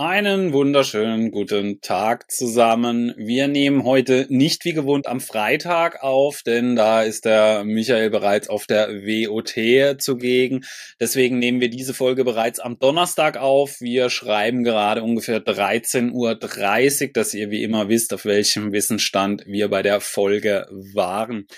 Einen wunderschönen guten Tag zusammen. Wir nehmen heute nicht wie gewohnt am Freitag auf, denn da ist der Michael bereits auf der WOT zugegen. Deswegen nehmen wir diese Folge bereits am Donnerstag auf. Wir schreiben gerade ungefähr 13.30 Uhr, dass ihr wie immer wisst, auf welchem Wissensstand wir bei der Folge waren.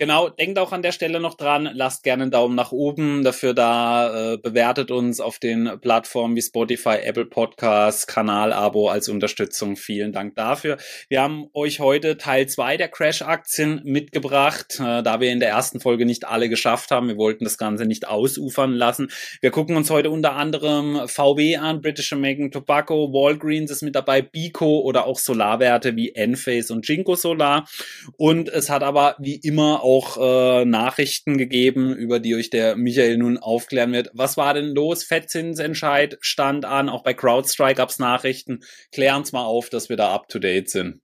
Genau, denkt auch an der Stelle noch dran, lasst gerne einen Daumen nach oben dafür da, äh, bewertet uns auf den Plattformen wie Spotify, Apple Podcasts, Kanal-Abo als Unterstützung. Vielen Dank dafür. Wir haben euch heute Teil zwei der Crash-Aktien mitgebracht, äh, da wir in der ersten Folge nicht alle geschafft haben. Wir wollten das Ganze nicht ausufern lassen. Wir gucken uns heute unter anderem VW an, British American Tobacco, Walgreens ist mit dabei, Bico oder auch Solarwerte wie Enphase und Jinko Solar. Und es hat aber wie immer auch äh, Nachrichten gegeben, über die euch der Michael nun aufklären wird. Was war denn los? Fettzinsentscheid stand an, auch bei CrowdStrike gab es Nachrichten. Klären uns mal auf, dass wir da up to date sind.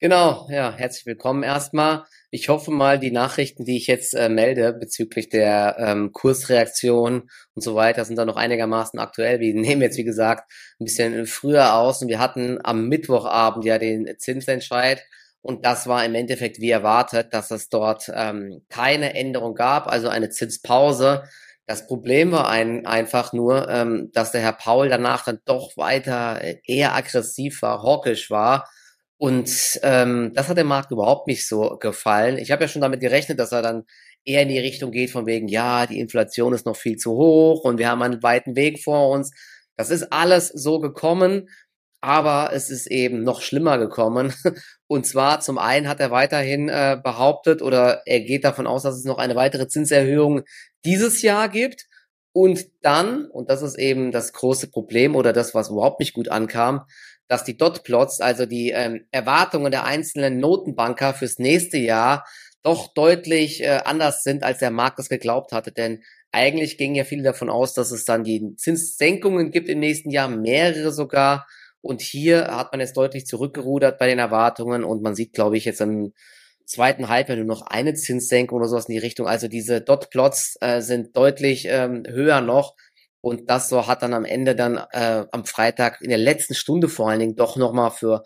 Genau, ja, herzlich willkommen erstmal. Ich hoffe mal, die Nachrichten, die ich jetzt äh, melde bezüglich der ähm, Kursreaktion und so weiter, sind da noch einigermaßen aktuell. Wir nehmen jetzt, wie gesagt, ein bisschen früher aus und wir hatten am Mittwochabend ja den Zinsentscheid und das war im Endeffekt wie erwartet, dass es dort ähm, keine Änderung gab, also eine Zinspause. Das Problem war ein, einfach nur, ähm, dass der Herr Paul danach dann doch weiter äh, eher aggressiv war, hawkisch war. Und ähm, das hat dem Markt überhaupt nicht so gefallen. Ich habe ja schon damit gerechnet, dass er dann eher in die Richtung geht von wegen, ja, die Inflation ist noch viel zu hoch und wir haben einen weiten Weg vor uns. Das ist alles so gekommen aber es ist eben noch schlimmer gekommen. Und zwar zum einen hat er weiterhin äh, behauptet oder er geht davon aus, dass es noch eine weitere Zinserhöhung dieses Jahr gibt. Und dann, und das ist eben das große Problem oder das, was überhaupt nicht gut ankam, dass die Dotplots, also die ähm, Erwartungen der einzelnen Notenbanker fürs nächste Jahr, doch deutlich äh, anders sind, als der Markt es geglaubt hatte. Denn eigentlich gingen ja viele davon aus, dass es dann die Zinssenkungen gibt im nächsten Jahr, mehrere sogar. Und hier hat man jetzt deutlich zurückgerudert bei den Erwartungen und man sieht, glaube ich, jetzt im zweiten Halbjahr nur noch eine Zinssenkung oder sowas in die Richtung. Also diese Dot-Plots äh, sind deutlich ähm, höher noch. Und das so hat dann am Ende dann äh, am Freitag in der letzten Stunde vor allen Dingen doch nochmal für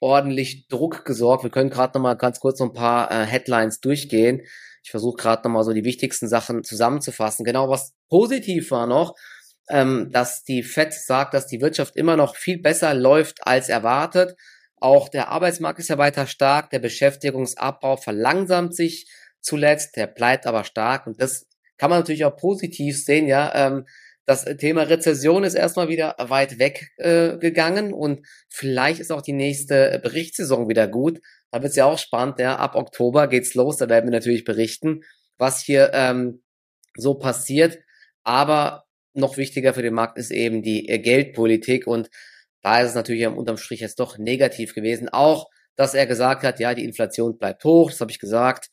ordentlich Druck gesorgt. Wir können gerade nochmal ganz kurz so ein paar äh, Headlines durchgehen. Ich versuche gerade nochmal so die wichtigsten Sachen zusammenzufassen. Genau, was positiv war noch, ähm, dass die FED sagt, dass die Wirtschaft immer noch viel besser läuft als erwartet. Auch der Arbeitsmarkt ist ja weiter stark, der Beschäftigungsabbau verlangsamt sich zuletzt, der bleibt aber stark und das kann man natürlich auch positiv sehen, ja. Ähm, das Thema Rezession ist erstmal wieder weit weg äh, gegangen und vielleicht ist auch die nächste Berichtssaison wieder gut. Da wird es ja auch spannend, ja. Ab Oktober geht's los, da werden wir natürlich berichten, was hier ähm, so passiert. Aber noch wichtiger für den Markt ist eben die äh, Geldpolitik und da ist es natürlich unterm Strich jetzt doch negativ gewesen. Auch, dass er gesagt hat, ja, die Inflation bleibt hoch, das habe ich gesagt.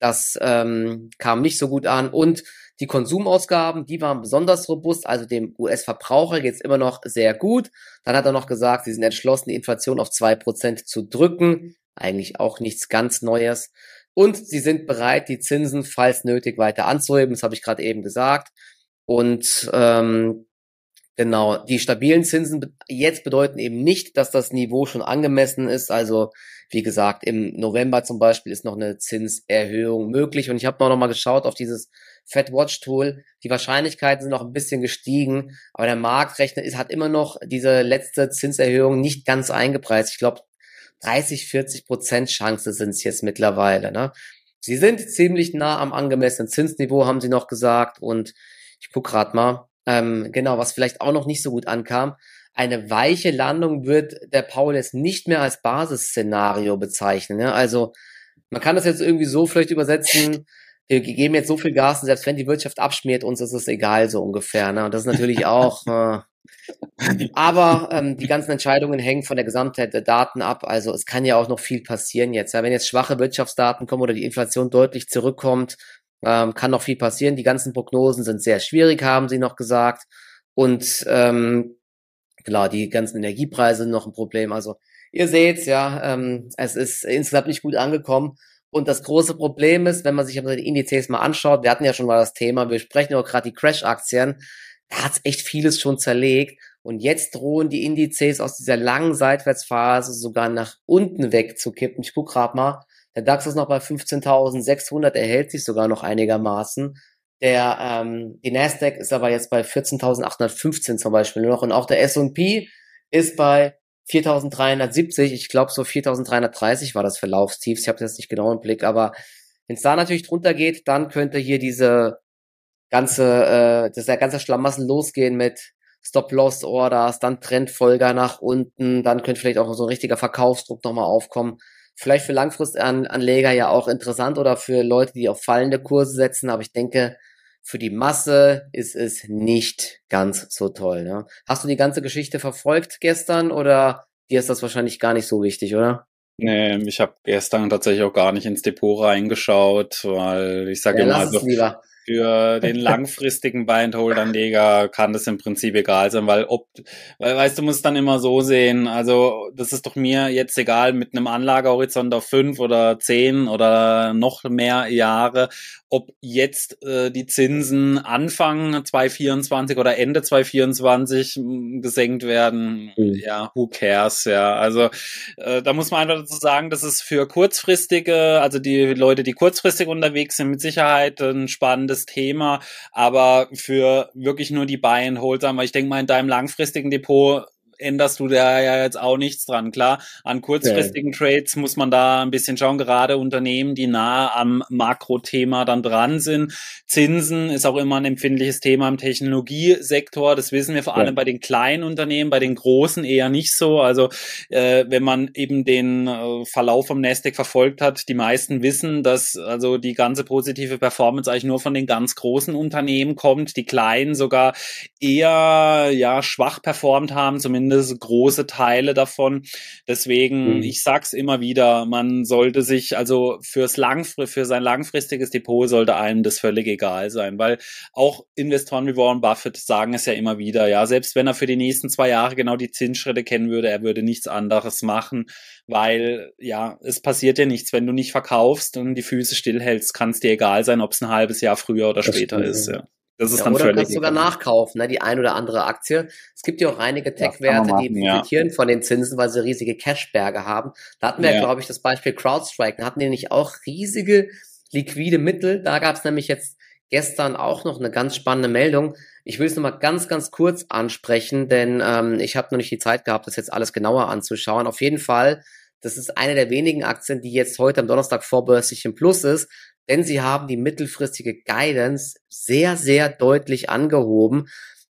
Das ähm, kam nicht so gut an. Und die Konsumausgaben, die waren besonders robust, also dem US-Verbraucher geht's immer noch sehr gut. Dann hat er noch gesagt, sie sind entschlossen, die Inflation auf zwei Prozent zu drücken. Eigentlich auch nichts ganz Neues. Und sie sind bereit, die Zinsen, falls nötig, weiter anzuheben. Das habe ich gerade eben gesagt. Und ähm, genau, die stabilen Zinsen jetzt bedeuten eben nicht, dass das Niveau schon angemessen ist. Also wie gesagt, im November zum Beispiel ist noch eine Zinserhöhung möglich. Und ich habe noch mal geschaut auf dieses Fed Watch Tool. Die Wahrscheinlichkeiten sind noch ein bisschen gestiegen, aber der Marktrechner ist, hat immer noch diese letzte Zinserhöhung nicht ganz eingepreist. Ich glaube, 30, 40 Prozent Chance sind es jetzt mittlerweile. Ne? Sie sind ziemlich nah am angemessenen Zinsniveau, haben sie noch gesagt. Und ich guck grad mal. Ähm, genau, was vielleicht auch noch nicht so gut ankam. Eine weiche Landung wird der Paul jetzt nicht mehr als Basisszenario bezeichnen. Ne? Also man kann das jetzt irgendwie so vielleicht übersetzen, wir geben jetzt so viel Gas und selbst wenn die Wirtschaft abschmiert, uns ist es egal, so ungefähr. Ne? Und das ist natürlich auch. Äh, aber ähm, die ganzen Entscheidungen hängen von der Gesamtheit der Daten ab. Also es kann ja auch noch viel passieren jetzt. Ja? Wenn jetzt schwache Wirtschaftsdaten kommen oder die Inflation deutlich zurückkommt, ähm, kann noch viel passieren. Die ganzen Prognosen sind sehr schwierig, haben sie noch gesagt. Und ähm, klar, die ganzen Energiepreise sind noch ein Problem. Also ihr seht's ja, ähm, es ist insgesamt nicht gut angekommen. Und das große Problem ist, wenn man sich aber die Indizes mal anschaut, wir hatten ja schon mal das Thema, wir sprechen auch gerade die Crash-Aktien, da hat's echt vieles schon zerlegt. Und jetzt drohen die Indizes aus dieser langen Seitwärtsphase sogar nach unten wegzukippen. Ich guck grad mal. Der DAX ist noch bei 15.600, er hält sich sogar noch einigermaßen. Der, ähm, die Nasdaq ist aber jetzt bei 14.815 zum Beispiel noch und auch der S&P ist bei 4.370. Ich glaube so 4.330 war das Verlaufstief. Ich habe das nicht genau im Blick, aber wenn es da natürlich drunter geht, dann könnte hier diese ganze, äh, das der ganze Schlamassel losgehen mit Stop-Loss-Orders, dann Trendfolger nach unten, dann könnte vielleicht auch so ein richtiger Verkaufsdruck nochmal aufkommen. Vielleicht für Langfristanleger ja auch interessant oder für Leute, die auf fallende Kurse setzen, aber ich denke, für die Masse ist es nicht ganz so toll. Ne? Hast du die ganze Geschichte verfolgt gestern oder dir ist das wahrscheinlich gar nicht so wichtig, oder? Nee, ich habe gestern tatsächlich auch gar nicht ins Depot reingeschaut, weil ich sage ja, immer, also, für den langfristigen Buy-and-Hold-Anleger kann das im Prinzip egal sein, weil ob, weil, weißt du, musst dann immer so sehen, also das ist doch mir jetzt egal mit einem Anlagehorizont auf fünf oder zehn oder noch mehr Jahre, ob jetzt äh, die Zinsen Anfang 2024 oder Ende 2024 hm, gesenkt werden, mhm. ja, who cares, ja, also äh, da muss man einfach dazu sagen, dass es für kurzfristige, also die Leute, die kurzfristig unterwegs sind, mit Sicherheit ein spannendes spannendes Thema, aber für wirklich nur die Buy and Hold, sagen wir, ich denke mal in deinem langfristigen Depot änderst du da ja jetzt auch nichts dran. Klar, an kurzfristigen ja. Trades muss man da ein bisschen schauen, gerade Unternehmen, die nah am Makrothema dann dran sind. Zinsen ist auch immer ein empfindliches Thema im Technologiesektor. Das wissen wir vor allem bei den kleinen Unternehmen, bei den großen eher nicht so. Also äh, wenn man eben den äh, Verlauf vom Nasdaq verfolgt hat, die meisten wissen, dass also die ganze positive Performance eigentlich nur von den ganz großen Unternehmen kommt, die kleinen sogar eher ja schwach performt haben, zumindest zumindest große Teile davon. Deswegen, mhm. ich sag's immer wieder, man sollte sich also fürs Langfrist, für sein langfristiges Depot sollte einem das völlig egal sein, weil auch Investoren wie Warren Buffett sagen es ja immer wieder, ja, selbst wenn er für die nächsten zwei Jahre genau die Zinsschritte kennen würde, er würde nichts anderes machen, weil ja, es passiert ja nichts, wenn du nicht verkaufst und die Füße stillhältst, kann es dir egal sein, ob es ein halbes Jahr früher oder später ist, ja. Das ist ja, dann oder völlig kannst sogar nachkaufen, ne, die ein oder andere Aktie. Es gibt ja auch einige Tech-Werte, die profitieren ja. von den Zinsen, weil sie riesige Cashberge haben. Da hatten wir, ja. glaube ich, das Beispiel CrowdStrike. Da hatten die nicht auch riesige liquide Mittel. Da gab es nämlich jetzt gestern auch noch eine ganz spannende Meldung. Ich will es nochmal ganz, ganz kurz ansprechen, denn ähm, ich habe noch nicht die Zeit gehabt, das jetzt alles genauer anzuschauen. Auf jeden Fall, das ist eine der wenigen Aktien, die jetzt heute am Donnerstag vorbörslich im Plus ist denn sie haben die mittelfristige Guidance sehr, sehr deutlich angehoben.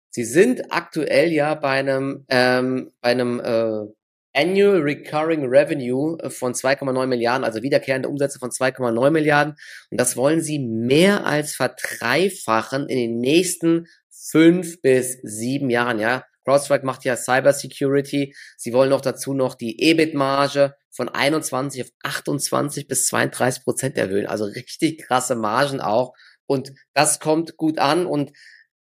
Sie sind aktuell ja bei einem, ähm, bei einem äh, Annual Recurring Revenue von 2,9 Milliarden, also wiederkehrende Umsätze von 2,9 Milliarden. Und das wollen sie mehr als verdreifachen in den nächsten fünf bis sieben Jahren. Ja, CrowdStrike macht ja Cyber Security. Sie wollen noch dazu noch die EBIT-Marge von 21 auf 28 bis 32 Prozent erhöhen. Also richtig krasse Margen auch. Und das kommt gut an. Und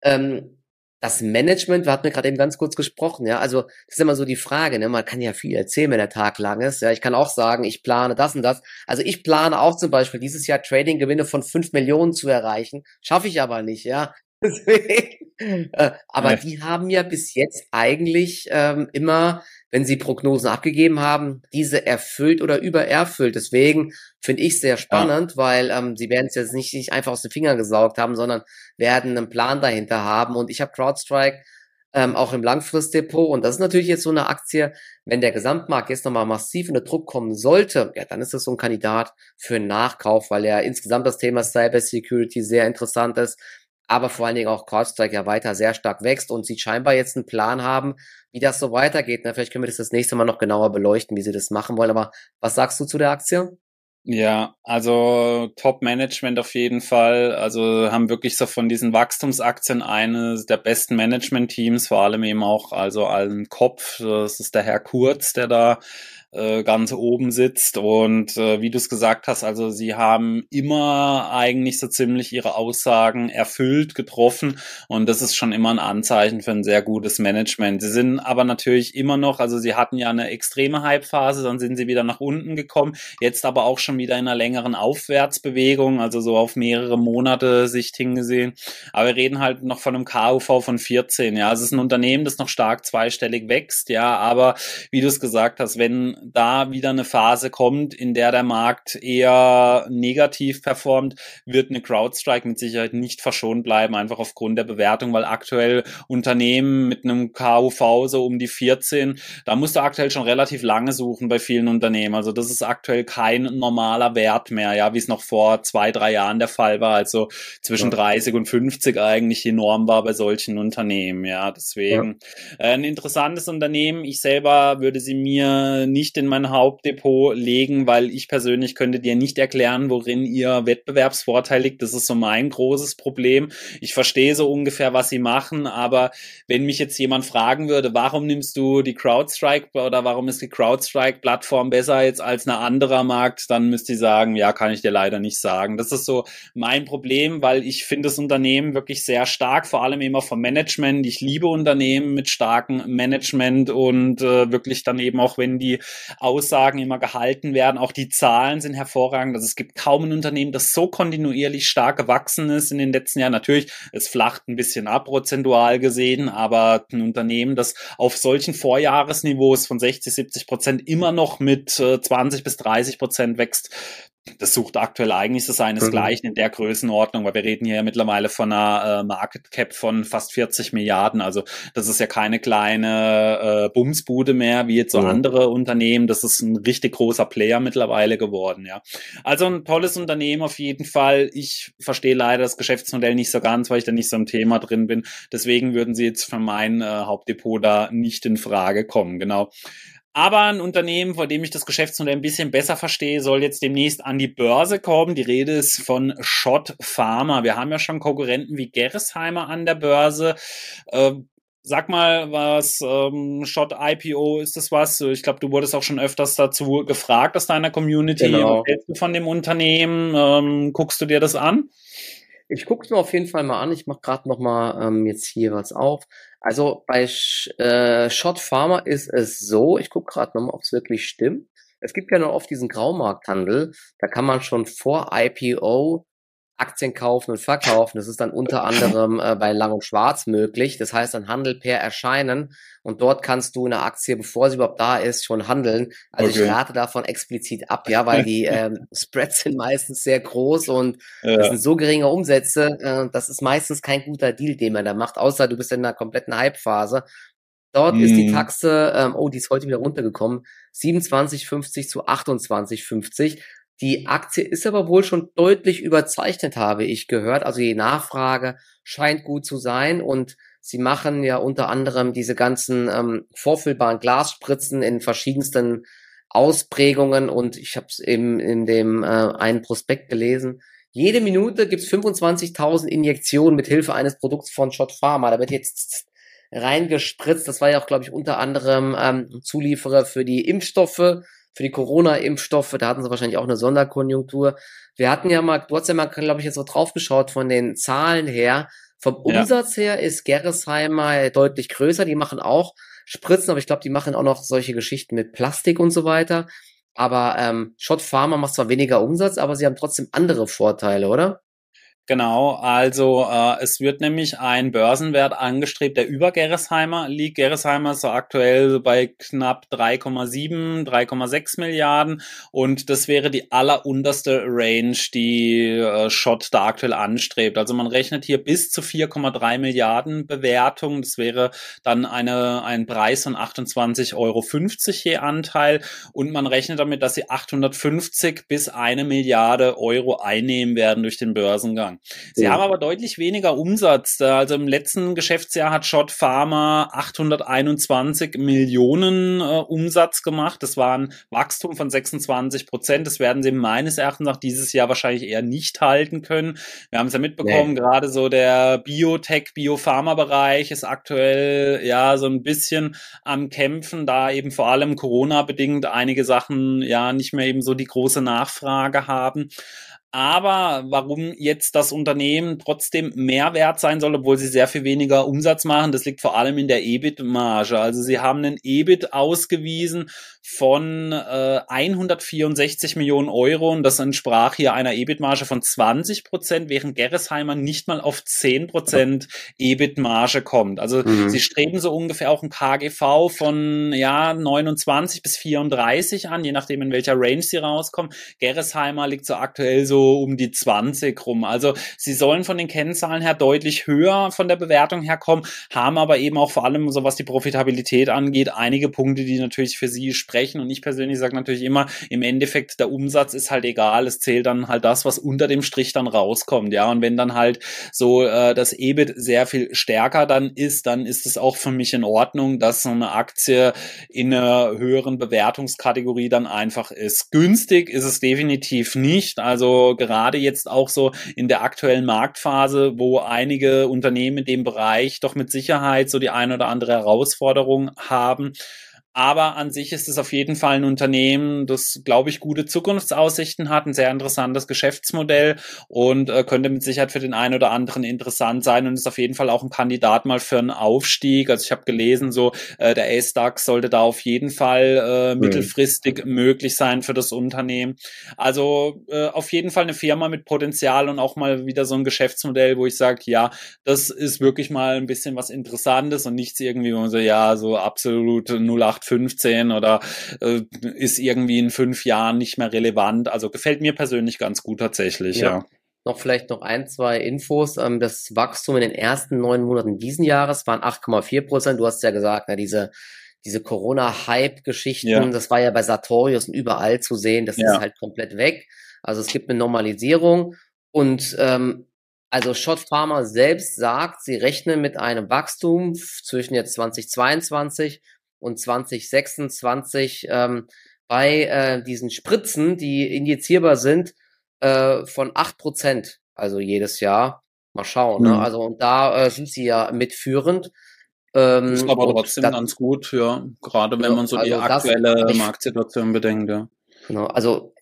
ähm, das Management, wir hatten gerade eben ganz kurz gesprochen, ja, also das ist immer so die Frage, ne? man kann ja viel erzählen, wenn der Tag lang ist, ja, ich kann auch sagen, ich plane das und das, also ich plane auch zum Beispiel dieses Jahr Trading-Gewinne von 5 Millionen zu erreichen, schaffe ich aber nicht, ja, äh, aber ja. die haben ja bis jetzt eigentlich ähm, immer wenn sie Prognosen abgegeben haben, diese erfüllt oder übererfüllt. Deswegen finde ich sehr spannend, ja. weil ähm, sie werden es jetzt nicht, nicht einfach aus den Fingern gesaugt haben, sondern werden einen Plan dahinter haben. Und ich habe CrowdStrike ähm, auch im Langfristdepot. Und das ist natürlich jetzt so eine Aktie, wenn der Gesamtmarkt jetzt nochmal massiv in den Druck kommen sollte, ja, dann ist das so ein Kandidat für einen Nachkauf, weil ja insgesamt das Thema Cyber Security sehr interessant ist aber vor allen Dingen auch CrowdStrike ja weiter sehr stark wächst und sie scheinbar jetzt einen Plan haben, wie das so weitergeht. Na, vielleicht können wir das das nächste Mal noch genauer beleuchten, wie sie das machen wollen. Aber was sagst du zu der Aktie? Ja, also Top-Management auf jeden Fall. Also haben wirklich so von diesen Wachstumsaktien eines der besten Management-Teams, vor allem eben auch also allen Kopf. Das ist der Herr Kurz, der da äh, ganz oben sitzt. Und äh, wie du es gesagt hast, also sie haben immer eigentlich so ziemlich ihre Aussagen erfüllt, getroffen. Und das ist schon immer ein Anzeichen für ein sehr gutes Management. Sie sind aber natürlich immer noch, also sie hatten ja eine extreme Hype-Phase, dann sind sie wieder nach unten gekommen, jetzt aber auch schon wieder in einer längeren Aufwärtsbewegung, also so auf mehrere Monate Sicht hingesehen. Aber wir reden halt noch von einem KUV von 14. Ja, es ist ein Unternehmen, das noch stark zweistellig wächst. Ja, aber wie du es gesagt hast, wenn da wieder eine Phase kommt, in der der Markt eher negativ performt, wird eine CrowdStrike mit Sicherheit nicht verschont bleiben, einfach aufgrund der Bewertung, weil aktuell Unternehmen mit einem KUV so um die 14, da musst du aktuell schon relativ lange suchen bei vielen Unternehmen. Also das ist aktuell kein normaler Wert mehr, ja, wie es noch vor zwei, drei Jahren der Fall war. Also zwischen ja. 30 und 50 eigentlich die Norm war bei solchen Unternehmen, ja. Deswegen ja. Äh, ein interessantes Unternehmen. Ich selber würde sie mir nicht nicht in mein Hauptdepot legen, weil ich persönlich könnte dir nicht erklären, worin ihr Wettbewerbsvorteil liegt. Das ist so mein großes Problem. Ich verstehe so ungefähr, was sie machen, aber wenn mich jetzt jemand fragen würde, warum nimmst du die CrowdStrike oder warum ist die CrowdStrike-Plattform besser jetzt als eine andere Markt, dann müsste ich sagen, ja, kann ich dir leider nicht sagen. Das ist so mein Problem, weil ich finde das Unternehmen wirklich sehr stark, vor allem immer vom Management. Ich liebe Unternehmen mit starkem Management und äh, wirklich dann eben auch, wenn die Aussagen immer gehalten werden. Auch die Zahlen sind hervorragend. Also es gibt kaum ein Unternehmen, das so kontinuierlich stark gewachsen ist in den letzten Jahren. Natürlich, es flacht ein bisschen ab, prozentual gesehen, aber ein Unternehmen, das auf solchen Vorjahresniveaus von 60, 70 Prozent immer noch mit 20 äh, bis 30 Prozent wächst, das sucht aktuell eigentlich so seinesgleichen mhm. in der Größenordnung, weil wir reden hier ja mittlerweile von einer äh, Market Cap von fast 40 Milliarden. Also das ist ja keine kleine äh, Bumsbude mehr, wie jetzt so mhm. andere Unternehmen. Das ist ein richtig großer Player mittlerweile geworden, ja. Also ein tolles Unternehmen auf jeden Fall. Ich verstehe leider das Geschäftsmodell nicht so ganz, weil ich da nicht so im Thema drin bin. Deswegen würden sie jetzt für mein äh, Hauptdepot da nicht in Frage kommen, genau. Aber ein Unternehmen, vor dem ich das Geschäftsmodell ein bisschen besser verstehe, soll jetzt demnächst an die Börse kommen. Die Rede ist von Schott Pharma. Wir haben ja schon Konkurrenten wie Gerresheimer an der Börse. Äh, sag mal, was ähm, Shot IPO ist das was? Ich glaube, du wurdest auch schon öfters dazu gefragt aus deiner Community. Genau. Was hältst du von dem Unternehmen? Ähm, guckst du dir das an? Ich gucke es mir auf jeden Fall mal an. Ich mache gerade noch mal ähm, jetzt hier was auf. Also bei äh, Shot Pharma ist es so, ich gucke gerade nochmal, ob es wirklich stimmt. Es gibt ja noch oft diesen Graumarkthandel, da kann man schon vor IPO Aktien kaufen und verkaufen. Das ist dann unter anderem äh, bei Lang und Schwarz möglich. Das heißt ein Handel per Erscheinen und dort kannst du eine Aktie, bevor sie überhaupt da ist, schon handeln. Also okay. ich rate davon explizit ab, ja, weil die ähm, Spreads sind meistens sehr groß und ja. das sind so geringe Umsätze. Äh, das ist meistens kein guter Deal, den man da macht, außer du bist in einer kompletten Hype-Phase. Dort mm. ist die mhm. Taxe, ähm, oh, die ist heute wieder runtergekommen, 27,50 zu 28,50. Die Aktie ist aber wohl schon deutlich überzeichnet, habe ich gehört. Also die Nachfrage scheint gut zu sein und sie machen ja unter anderem diese ganzen ähm, vorfüllbaren Glasspritzen in verschiedensten Ausprägungen und ich habe es eben in dem äh, einen Prospekt gelesen. Jede Minute gibt's 25.000 Injektionen mit Hilfe eines Produkts von Shot Pharma. Da wird jetzt reingespritzt. Das war ja auch, glaube ich, unter anderem ähm, Zulieferer für die Impfstoffe für die Corona-Impfstoffe, da hatten sie wahrscheinlich auch eine Sonderkonjunktur. Wir hatten ja mal, du hast ja mal, glaube ich, jetzt so draufgeschaut von den Zahlen her. Vom Umsatz ja. her ist Gerresheimer deutlich größer. Die machen auch Spritzen, aber ich glaube, die machen auch noch solche Geschichten mit Plastik und so weiter. Aber ähm, Schott Pharma macht zwar weniger Umsatz, aber sie haben trotzdem andere Vorteile, oder? Genau, also äh, es wird nämlich ein Börsenwert angestrebt, der über Gerresheimer liegt. Gerresheimer ist so aktuell bei knapp 3,7, 3,6 Milliarden und das wäre die allerunterste Range, die äh, Schott da aktuell anstrebt. Also man rechnet hier bis zu 4,3 Milliarden Bewertung. Das wäre dann eine, ein Preis von 28,50 Euro je Anteil und man rechnet damit, dass sie 850 bis eine Milliarde Euro einnehmen werden durch den Börsengang. Lang. Sie ja. haben aber deutlich weniger Umsatz. Also im letzten Geschäftsjahr hat Schott Pharma 821 Millionen äh, Umsatz gemacht. Das war ein Wachstum von 26 Prozent. Das werden sie meines Erachtens nach dieses Jahr wahrscheinlich eher nicht halten können. Wir haben es ja mitbekommen, nee. gerade so der Biotech, Biopharma-Bereich ist aktuell ja so ein bisschen am Kämpfen, da eben vor allem Corona-bedingt einige Sachen ja nicht mehr eben so die große Nachfrage haben. Aber warum jetzt das Unternehmen trotzdem mehr wert sein soll, obwohl sie sehr viel weniger Umsatz machen, das liegt vor allem in der EBIT-Marge. Also sie haben einen EBIT ausgewiesen von äh, 164 Millionen Euro und das entsprach hier einer EBIT-Marge von 20 Prozent, während Gerresheimer nicht mal auf 10 Prozent EBIT-Marge kommt. Also mhm. sie streben so ungefähr auch ein KGV von ja 29 bis 34 an, je nachdem in welcher Range sie rauskommen. Gerresheimer liegt so aktuell so um die 20 rum. Also sie sollen von den Kennzahlen her deutlich höher von der Bewertung herkommen, haben aber eben auch vor allem, so was die Profitabilität angeht, einige Punkte, die natürlich für sie sprechen. Und ich persönlich sage natürlich immer, im Endeffekt der Umsatz ist halt egal. Es zählt dann halt das, was unter dem Strich dann rauskommt. Ja, und wenn dann halt so äh, das EBIT sehr viel stärker dann ist, dann ist es auch für mich in Ordnung, dass so eine Aktie in einer höheren Bewertungskategorie dann einfach ist. Günstig ist es definitiv nicht. Also gerade jetzt auch so in der aktuellen Marktphase, wo einige Unternehmen in dem Bereich doch mit Sicherheit so die ein oder andere Herausforderung haben, aber an sich ist es auf jeden Fall ein Unternehmen, das, glaube ich, gute Zukunftsaussichten hat, ein sehr interessantes Geschäftsmodell und äh, könnte mit Sicherheit für den einen oder anderen interessant sein und ist auf jeden Fall auch ein Kandidat mal für einen Aufstieg. Also ich habe gelesen, so äh, der A-Stax sollte da auf jeden Fall äh, mittelfristig mhm. möglich sein für das Unternehmen. Also äh, auf jeden Fall eine Firma mit Potenzial und auch mal wieder so ein Geschäftsmodell, wo ich sage, ja, das ist wirklich mal ein bisschen was Interessantes und nichts irgendwie, wo man so, ja, so absolut 08 15 oder äh, ist irgendwie in fünf Jahren nicht mehr relevant. Also gefällt mir persönlich ganz gut tatsächlich, ja. ja. Noch vielleicht noch ein, zwei Infos. Ähm, das Wachstum in den ersten neun Monaten diesen Jahres waren 8,4 Prozent. Du hast ja gesagt, na, diese diese Corona-Hype-Geschichten, ja. das war ja bei Sartorius und überall zu sehen, das ja. ist halt komplett weg. Also es gibt eine Normalisierung und ähm, also Schott Pharma selbst sagt, sie rechnen mit einem Wachstum zwischen jetzt 2022 und 2026 ähm, bei äh, diesen Spritzen, die injizierbar sind, äh, von acht Prozent, also jedes Jahr. Mal schauen. Ne? Mhm. Ne? Also und da äh, sind sie ja mitführend. Ähm, ist aber trotzdem das, ganz gut, ja. Gerade wenn man so also die aktuelle das, Marktsituation bedenkt, ja. Genau, also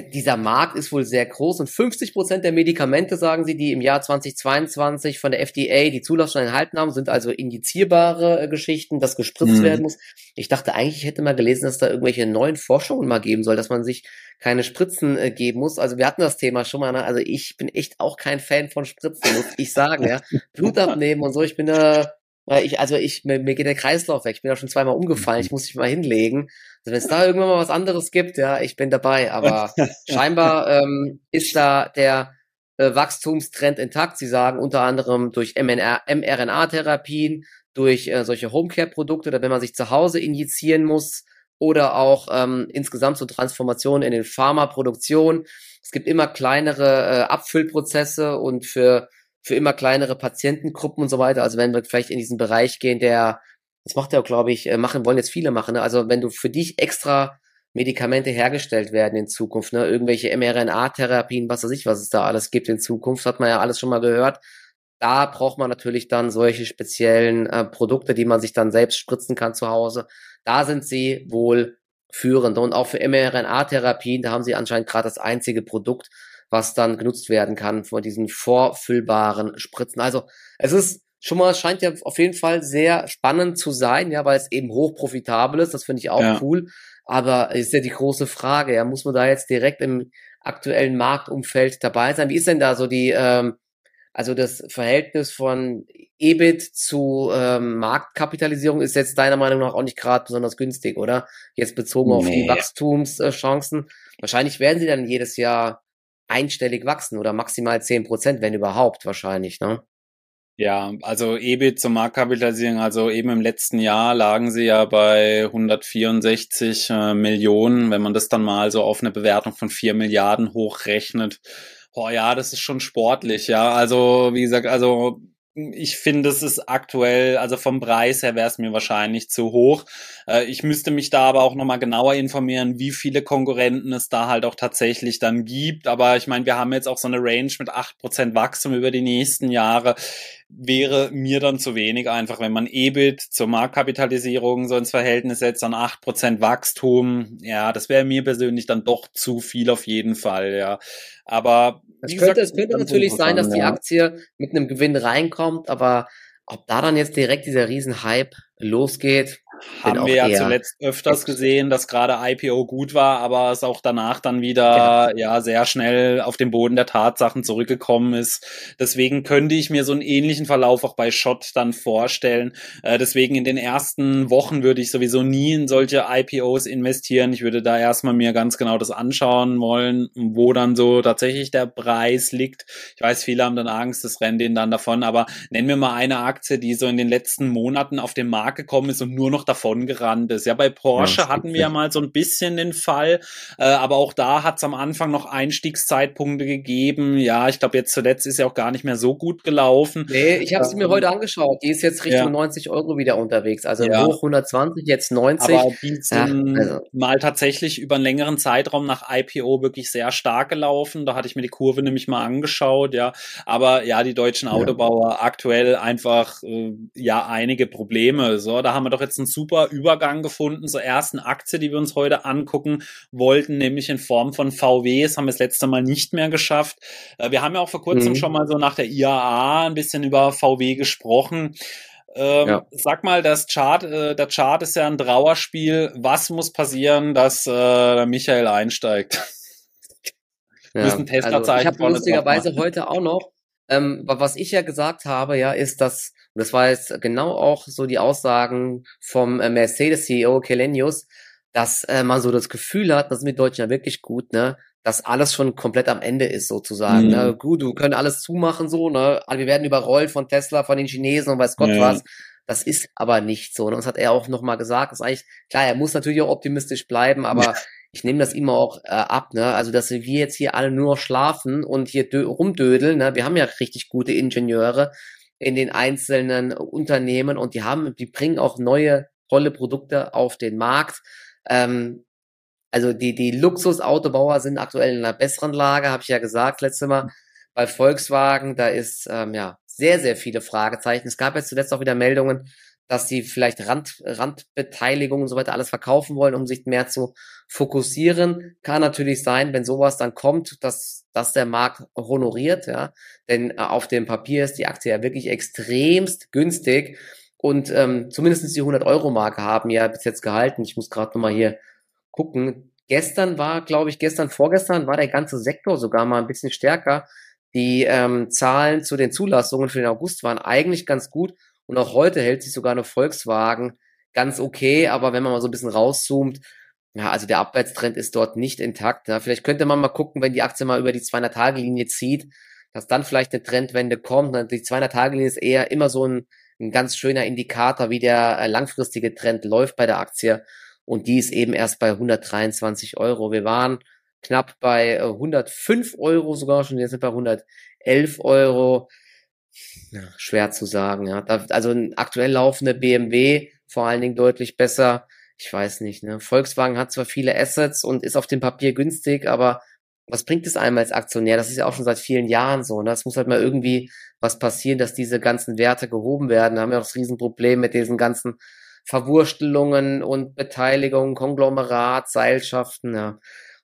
dieser Markt ist wohl sehr groß und 50 Prozent der Medikamente, sagen sie, die im Jahr 2022 von der FDA die Zulassung erhalten haben, sind also injizierbare äh, Geschichten, das gespritzt mhm. werden muss. Ich dachte eigentlich, ich hätte mal gelesen, dass da irgendwelche neuen Forschungen mal geben soll, dass man sich keine Spritzen äh, geben muss. Also wir hatten das Thema schon mal, ne? also ich bin echt auch kein Fan von Spritzen, muss ich sagen, ja. Blut abnehmen und so, ich bin da ich, also ich, mir, mir geht der Kreislauf weg. Ich bin ja schon zweimal umgefallen. Ich muss mich mal hinlegen. Also wenn es da irgendwann mal was anderes gibt, ja, ich bin dabei. Aber scheinbar ähm, ist da der äh, Wachstumstrend intakt. Sie sagen unter anderem durch mRNA-Therapien, durch äh, solche Homecare-Produkte, oder wenn man sich zu Hause injizieren muss oder auch ähm, insgesamt so Transformationen in den Pharmaproduktionen. Es gibt immer kleinere äh, Abfüllprozesse und für für immer kleinere Patientengruppen und so weiter. Also wenn wir vielleicht in diesen Bereich gehen, der, das macht ja, glaube ich, äh, machen, wollen jetzt viele machen. Ne? Also wenn du für dich extra Medikamente hergestellt werden in Zukunft, ne? irgendwelche mRNA-Therapien, was weiß ich, was es da alles gibt in Zukunft, hat man ja alles schon mal gehört. Da braucht man natürlich dann solche speziellen äh, Produkte, die man sich dann selbst spritzen kann zu Hause. Da sind sie wohl führend. Und auch für mRNA-Therapien, da haben sie anscheinend gerade das einzige Produkt, was dann genutzt werden kann von diesen vorfüllbaren Spritzen. Also es ist schon mal, scheint ja auf jeden Fall sehr spannend zu sein, ja, weil es eben hochprofitabel ist. Das finde ich auch ja. cool. Aber ist ja die große Frage, ja, muss man da jetzt direkt im aktuellen Marktumfeld dabei sein? Wie ist denn da so die, ähm, also das Verhältnis von EBIT zu ähm, Marktkapitalisierung ist jetzt deiner Meinung nach auch nicht gerade besonders günstig, oder? Jetzt bezogen nee. auf die Wachstumschancen. Wahrscheinlich werden sie dann jedes Jahr einstellig wachsen oder maximal zehn Prozent, wenn überhaupt wahrscheinlich, ne? Ja, also EBIT zur Marktkapitalisierung, also eben im letzten Jahr lagen sie ja bei 164 äh, Millionen. Wenn man das dann mal so auf eine Bewertung von 4 Milliarden hochrechnet, Boah, ja, das ist schon sportlich, ja. Also, wie gesagt, also ich finde, es ist aktuell, also vom Preis her wäre es mir wahrscheinlich zu hoch. Äh, ich müsste mich da aber auch nochmal genauer informieren, wie viele Konkurrenten es da halt auch tatsächlich dann gibt. Aber ich meine, wir haben jetzt auch so eine Range mit acht Prozent Wachstum über die nächsten Jahre. Wäre mir dann zu wenig einfach, wenn man EBIT zur Marktkapitalisierung so ins Verhältnis setzt, dann acht Prozent Wachstum. Ja, das wäre mir persönlich dann doch zu viel auf jeden Fall, ja. Aber es könnte, es könnte natürlich sein, dass die Aktie mit einem Gewinn reinkommt, aber ob da dann jetzt direkt dieser Riesenhype losgeht, haben wir ja zuletzt öfters gesehen, dass gerade IPO gut war, aber es auch danach dann wieder ja. ja sehr schnell auf den Boden der Tatsachen zurückgekommen ist. Deswegen könnte ich mir so einen ähnlichen Verlauf auch bei Shot dann vorstellen. Äh, deswegen in den ersten Wochen würde ich sowieso nie in solche IPOs investieren. Ich würde da erstmal mir ganz genau das anschauen wollen, wo dann so tatsächlich der Preis liegt. Ich weiß, viele haben dann Angst, das rennt ihnen dann davon, aber nennen wir mal eine Aktie, die so in den letzten Monaten auf den Markt gekommen ist und nur noch davon gerannt ist. Ja, bei Porsche ja, hatten wir ja mal so ein bisschen den Fall, äh, aber auch da hat es am Anfang noch Einstiegszeitpunkte gegeben. Ja, ich glaube, jetzt zuletzt ist ja auch gar nicht mehr so gut gelaufen. Nee, ich habe sie mir ähm, heute angeschaut. Die ist jetzt Richtung ja. 90 Euro wieder unterwegs. Also ja. hoch 120, jetzt 90. Aber die sind also. mal tatsächlich über einen längeren Zeitraum nach IPO wirklich sehr stark gelaufen. Da hatte ich mir die Kurve nämlich mal angeschaut, ja. Aber ja, die deutschen Autobauer aktuell einfach äh, ja einige Probleme. So, da haben wir doch jetzt einen super Übergang gefunden zur ersten Aktie, die wir uns heute angucken wollten, nämlich in Form von VW. Das haben wir das letzte Mal nicht mehr geschafft. Äh, wir haben ja auch vor kurzem mhm. schon mal so nach der IAA ein bisschen über VW gesprochen. Ähm, ja. Sag mal, das Chart, äh, der Chart ist ja ein Trauerspiel. Was muss passieren, dass äh, Michael einsteigt? Ja, also ich habe lustigerweise heute auch noch, ähm, was ich ja gesagt habe, ja, ist, dass und das war jetzt genau auch so die Aussagen vom äh, Mercedes-CEO Kelenius, dass äh, man so das Gefühl hat, das sind wir Deutschen ja wirklich gut, ne, dass alles schon komplett am Ende ist sozusagen. Ne? Mhm. Ne? Gut, wir können alles zumachen so, ne? Wir werden überrollt von Tesla, von den Chinesen und weiß Gott ja. was. Das ist aber nicht so. Und ne? das hat er auch nochmal gesagt. Das ist eigentlich, klar, er muss natürlich auch optimistisch bleiben, aber ich nehme das immer auch äh, ab, ne? Also, dass wir jetzt hier alle nur noch schlafen und hier rumdödeln, ne? Wir haben ja richtig gute Ingenieure, in den einzelnen Unternehmen und die haben, die bringen auch neue tolle Produkte auf den Markt. Ähm, also die, die Luxusautobauer sind aktuell in einer besseren Lage, habe ich ja gesagt letztes Mal. Bei Volkswagen, da ist ähm, ja sehr, sehr viele Fragezeichen. Es gab jetzt zuletzt auch wieder Meldungen, dass sie vielleicht Rand, Randbeteiligungen und so weiter alles verkaufen wollen, um sich mehr zu fokussieren. Kann natürlich sein, wenn sowas dann kommt, dass, dass der Markt honoriert, ja. Denn äh, auf dem Papier ist die Aktie ja wirklich extremst günstig. Und ähm, zumindest die 100-Euro-Marke haben ja bis jetzt gehalten. Ich muss gerade nochmal hier gucken. Gestern war, glaube ich, gestern, vorgestern war der ganze Sektor sogar mal ein bisschen stärker. Die ähm, Zahlen zu den Zulassungen für den August waren eigentlich ganz gut. Und auch heute hält sich sogar eine Volkswagen ganz okay, aber wenn man mal so ein bisschen rauszoomt, ja, also der Abwärtstrend ist dort nicht intakt. Ja. Vielleicht könnte man mal gucken, wenn die Aktie mal über die 200-Tage-Linie zieht, dass dann vielleicht eine Trendwende kommt. Die 200-Tage-Linie ist eher immer so ein, ein ganz schöner Indikator, wie der äh, langfristige Trend läuft bei der Aktie. Und die ist eben erst bei 123 Euro. Wir waren knapp bei 105 äh, Euro sogar schon, jetzt sind wir bei 111 Euro. Ja, schwer zu sagen, ja. Also ein aktuell laufender BMW vor allen Dingen deutlich besser. Ich weiß nicht, ne. Volkswagen hat zwar viele Assets und ist auf dem Papier günstig, aber was bringt es einem als Aktionär? Das ist ja auch schon seit vielen Jahren so. Ne? Es muss halt mal irgendwie was passieren, dass diese ganzen Werte gehoben werden. Da haben wir auch das Riesenproblem mit diesen ganzen Verwurstelungen und Beteiligungen, Konglomerat, Seilschaften. Ja.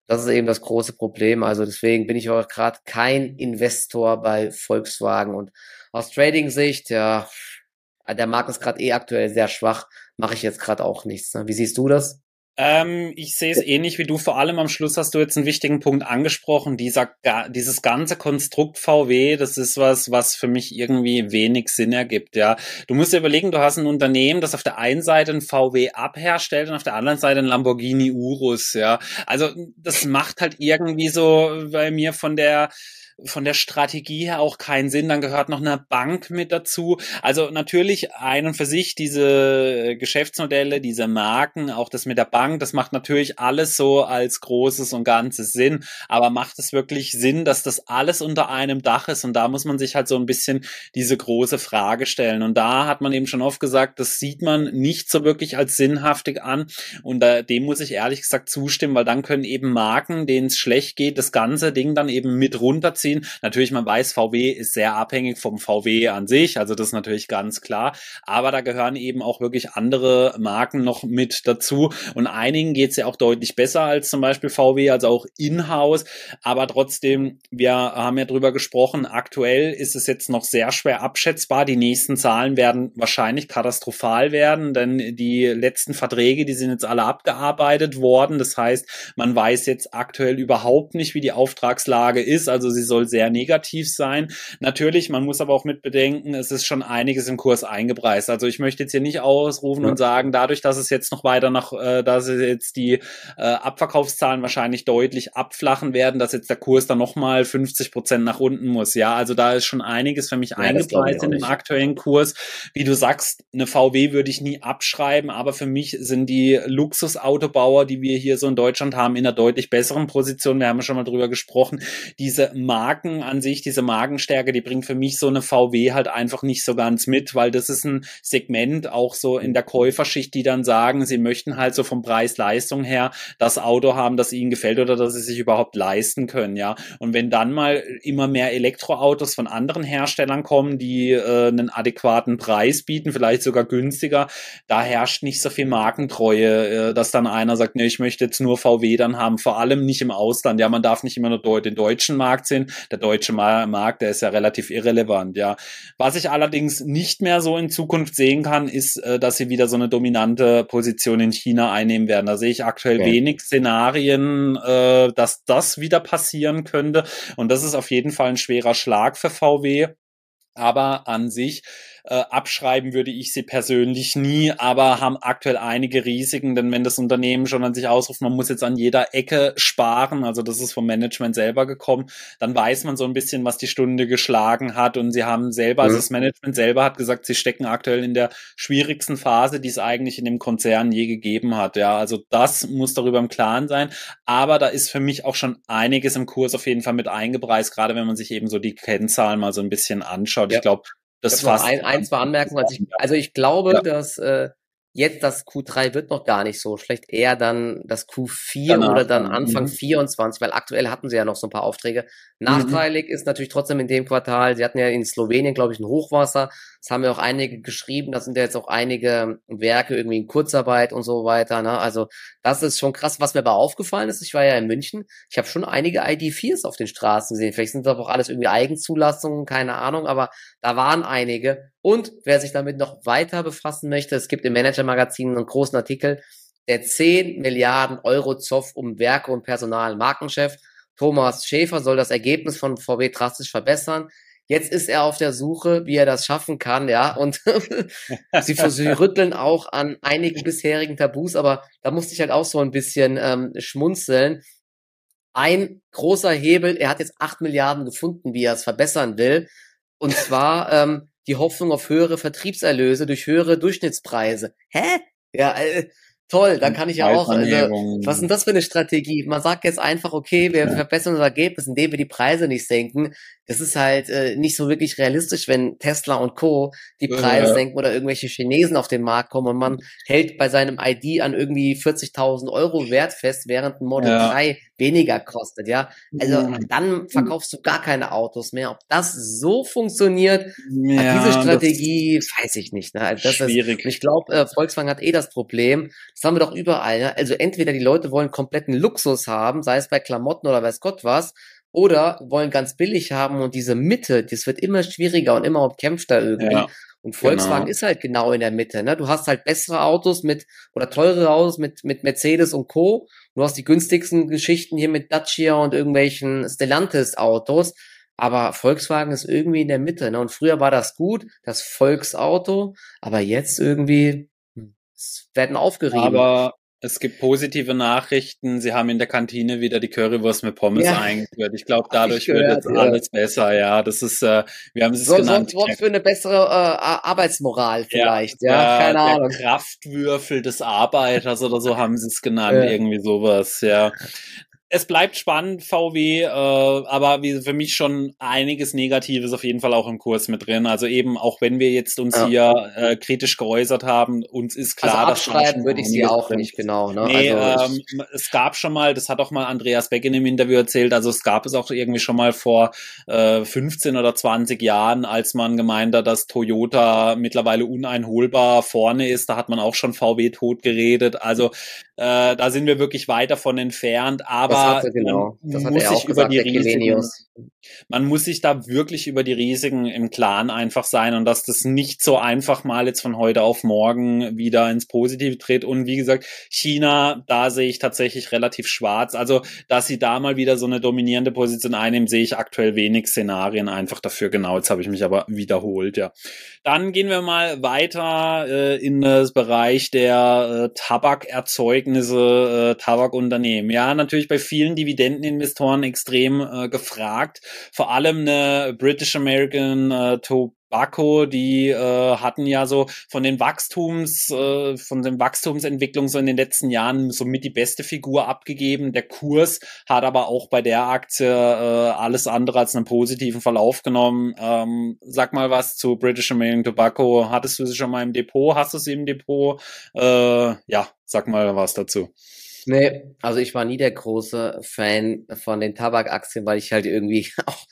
Das ist eben das große Problem. Also deswegen bin ich auch gerade kein Investor bei Volkswagen und aus Trading-Sicht, ja, der Markt ist gerade eh aktuell sehr schwach, mache ich jetzt gerade auch nichts. Ne? Wie siehst du das? Ähm, ich sehe es ähnlich wie du. Vor allem am Schluss hast du jetzt einen wichtigen Punkt angesprochen. Dieser, dieses ganze Konstrukt VW, das ist was, was für mich irgendwie wenig Sinn ergibt. Ja, du musst dir überlegen, du hast ein Unternehmen, das auf der einen Seite ein VW abherstellt und auf der anderen Seite ein Lamborghini Urus. Ja, also das macht halt irgendwie so bei mir von der von der Strategie her auch keinen Sinn. Dann gehört noch eine Bank mit dazu. Also natürlich ein und für sich diese Geschäftsmodelle, diese Marken, auch das mit der Bank, das macht natürlich alles so als großes und ganzes Sinn. Aber macht es wirklich Sinn, dass das alles unter einem Dach ist? Und da muss man sich halt so ein bisschen diese große Frage stellen. Und da hat man eben schon oft gesagt, das sieht man nicht so wirklich als sinnhaftig an. Und da, dem muss ich ehrlich gesagt zustimmen, weil dann können eben Marken, denen es schlecht geht, das ganze Ding dann eben mit runterziehen. Natürlich, man weiß, VW ist sehr abhängig vom VW an sich, also das ist natürlich ganz klar. Aber da gehören eben auch wirklich andere Marken noch mit dazu. Und einigen geht es ja auch deutlich besser als zum Beispiel VW, also auch in-house. Aber trotzdem, wir haben ja drüber gesprochen, aktuell ist es jetzt noch sehr schwer abschätzbar. Die nächsten Zahlen werden wahrscheinlich katastrophal werden, denn die letzten Verträge, die sind jetzt alle abgearbeitet worden. Das heißt, man weiß jetzt aktuell überhaupt nicht, wie die Auftragslage ist. Also sie soll sehr negativ sein. Natürlich, man muss aber auch mit bedenken, es ist schon einiges im Kurs eingepreist. Also ich möchte jetzt hier nicht ausrufen ja. und sagen, dadurch, dass es jetzt noch weiter nach, äh, dass jetzt die äh, Abverkaufszahlen wahrscheinlich deutlich abflachen werden, dass jetzt der Kurs dann nochmal 50 Prozent nach unten muss. Ja, also da ist schon einiges für mich ja, eingepreist in dem aktuellen Kurs. Wie du sagst, eine VW würde ich nie abschreiben, aber für mich sind die Luxusautobauer, die wir hier so in Deutschland haben, in einer deutlich besseren Position. Wir haben schon mal drüber gesprochen. Diese Marken an sich, diese Markenstärke, die bringt für mich so eine VW halt einfach nicht so ganz mit, weil das ist ein Segment auch so in der Käuferschicht, die dann sagen, sie möchten halt so vom Preis-Leistung her das Auto haben, das ihnen gefällt oder das sie sich überhaupt leisten können, ja. Und wenn dann mal immer mehr Elektroautos von anderen Herstellern kommen, die äh, einen adäquaten Preis bieten, vielleicht sogar günstiger, da herrscht nicht so viel Markentreue, äh, dass dann einer sagt, ne, ich möchte jetzt nur VW dann haben, vor allem nicht im Ausland. Ja, man darf nicht immer nur den deutschen Markt sehen. Der deutsche Markt, der ist ja relativ irrelevant, ja. Was ich allerdings nicht mehr so in Zukunft sehen kann, ist, äh, dass sie wieder so eine dominante Position in China einnehmen werden. Da sehe ich aktuell ja. wenig Szenarien, äh, dass das wieder passieren könnte. Und das ist auf jeden Fall ein schwerer Schlag für VW. Aber an sich äh, abschreiben würde ich sie persönlich nie, aber haben aktuell einige Risiken, denn wenn das Unternehmen schon an sich ausruft, man muss jetzt an jeder Ecke sparen, also das ist vom Management selber gekommen, dann weiß man so ein bisschen, was die Stunde geschlagen hat und sie haben selber, also das Management selber hat gesagt, sie stecken aktuell in der schwierigsten Phase, die es eigentlich in dem Konzern je gegeben hat, ja, also das muss darüber im Klaren sein, aber da ist für mich auch schon einiges im Kurs auf jeden Fall mit eingepreist, gerade wenn man sich eben so die Kennzahlen mal so ein bisschen anschaut. Ja. Ich glaube, das war ein, ein, zwei Anmerkungen. Also ich, also ich glaube, ja. dass äh, jetzt das Q3 wird noch gar nicht so schlecht, eher dann das Q4 Danach, oder dann Anfang mhm. 24, weil aktuell hatten sie ja noch so ein paar Aufträge. Mhm. Nachteilig mhm. ist natürlich trotzdem in dem Quartal, sie hatten ja in Slowenien, glaube ich, ein Hochwasser. Das haben ja auch einige geschrieben, da sind ja jetzt auch einige Werke irgendwie in Kurzarbeit und so weiter. Ne? Also das ist schon krass. Was mir aber aufgefallen ist, ich war ja in München, ich habe schon einige ID4s auf den Straßen gesehen. Vielleicht sind das auch alles irgendwie Eigenzulassungen, keine Ahnung, aber da waren einige. Und wer sich damit noch weiter befassen möchte, es gibt im Manager-Magazin einen großen Artikel, der 10 Milliarden Euro Zoff um Werke und Personal Markenchef. Thomas Schäfer soll das Ergebnis von VW drastisch verbessern. Jetzt ist er auf der Suche, wie er das schaffen kann, ja. Und sie, sie rütteln auch an einigen bisherigen Tabus, aber da musste ich halt auch so ein bisschen ähm, schmunzeln. Ein großer Hebel, er hat jetzt acht Milliarden gefunden, wie er es verbessern will. Und zwar ähm, die Hoffnung auf höhere Vertriebserlöse durch höhere Durchschnittspreise. Hä? Ja, äh, Toll, dann kann ich ja auch. Also, was ist denn das für eine Strategie? Man sagt jetzt einfach, okay, wir ja. verbessern unser Ergebnis, indem wir die Preise nicht senken. Das ist halt äh, nicht so wirklich realistisch, wenn Tesla und Co. die Preise ja. senken oder irgendwelche Chinesen auf den Markt kommen und man hält bei seinem ID an irgendwie 40.000 Euro Wert fest, während ein Model ja. 3 weniger kostet, ja. Also mhm. dann verkaufst du gar keine Autos mehr. Ob das so funktioniert, ja, diese Strategie, weiß ich nicht. Ne? Also das schwierig. Ist, ich glaube, äh, Volkswagen hat eh das Problem. Das haben wir doch überall. Ne? Also entweder die Leute wollen kompletten Luxus haben, sei es bei Klamotten oder weiß Gott was, oder wollen ganz billig haben und diese Mitte, das wird immer schwieriger und immer umkämpfter irgendwie. Ja, und Volkswagen genau. ist halt genau in der Mitte. Ne? Du hast halt bessere Autos mit oder teurere Autos mit, mit Mercedes und Co. Du hast die günstigsten Geschichten hier mit Dacia und irgendwelchen Stellantis-Autos. Aber Volkswagen ist irgendwie in der Mitte. Ne? Und früher war das gut, das Volksauto, aber jetzt irgendwie hm, es werden aufgerieben. Aber Es gibt positive Nachrichten. Sie haben in der Kantine wieder die Currywurst mit Pommes ja. eingeführt. Ich glaube, dadurch ich gehört, wird jetzt ja. alles besser. Ja, das ist, äh, wir haben es so, genannt. So, für eine bessere äh, Arbeitsmoral vielleicht. Ja, ja keine Ahnung. Kraftwürfel des Arbeiters oder so haben sie es genannt. Irgendwie sowas. Ja es bleibt spannend, VW, äh, aber wie für mich schon einiges Negatives auf jeden Fall auch im Kurs mit drin. Also eben, auch wenn wir jetzt uns ja. hier äh, kritisch geäußert haben, uns ist klar, also abschreiben würde ich sie auch drin. nicht genau. Ne? Nee, also ähm, es gab schon mal, das hat auch mal Andreas Beck in dem Interview erzählt, also es gab es auch irgendwie schon mal vor äh, 15 oder 20 Jahren, als man gemeint hat, dass Toyota mittlerweile uneinholbar vorne ist, da hat man auch schon VW tot geredet. Also äh, da sind wir wirklich weit davon entfernt, aber das hatte, genau. das muss sich über die Risiken, man muss sich da wirklich über die Risiken im Klaren einfach sein und dass das nicht so einfach mal jetzt von heute auf morgen wieder ins Positive tritt. Und wie gesagt, China, da sehe ich tatsächlich relativ schwarz. Also, dass sie da mal wieder so eine dominierende Position einnehmen, sehe ich aktuell wenig Szenarien einfach dafür. Genau, jetzt habe ich mich aber wiederholt, ja. Dann gehen wir mal weiter äh, in das Bereich der äh, Tabakerzeugnisse, äh, Tabakunternehmen. Ja, natürlich bei vielen Dividendeninvestoren extrem äh, gefragt. Vor allem eine British American äh, Tobacco, die äh, hatten ja so von den Wachstums, äh, von den Wachstumsentwicklungen so in den letzten Jahren somit die beste Figur abgegeben. Der Kurs hat aber auch bei der Aktie äh, alles andere als einen positiven Verlauf genommen. Ähm, sag mal was zu British American Tobacco. Hattest du sie schon mal im Depot? Hast du sie im Depot? Äh, ja, sag mal was dazu. Nee, also ich war nie der große Fan von den Tabakaktien, weil ich halt irgendwie auch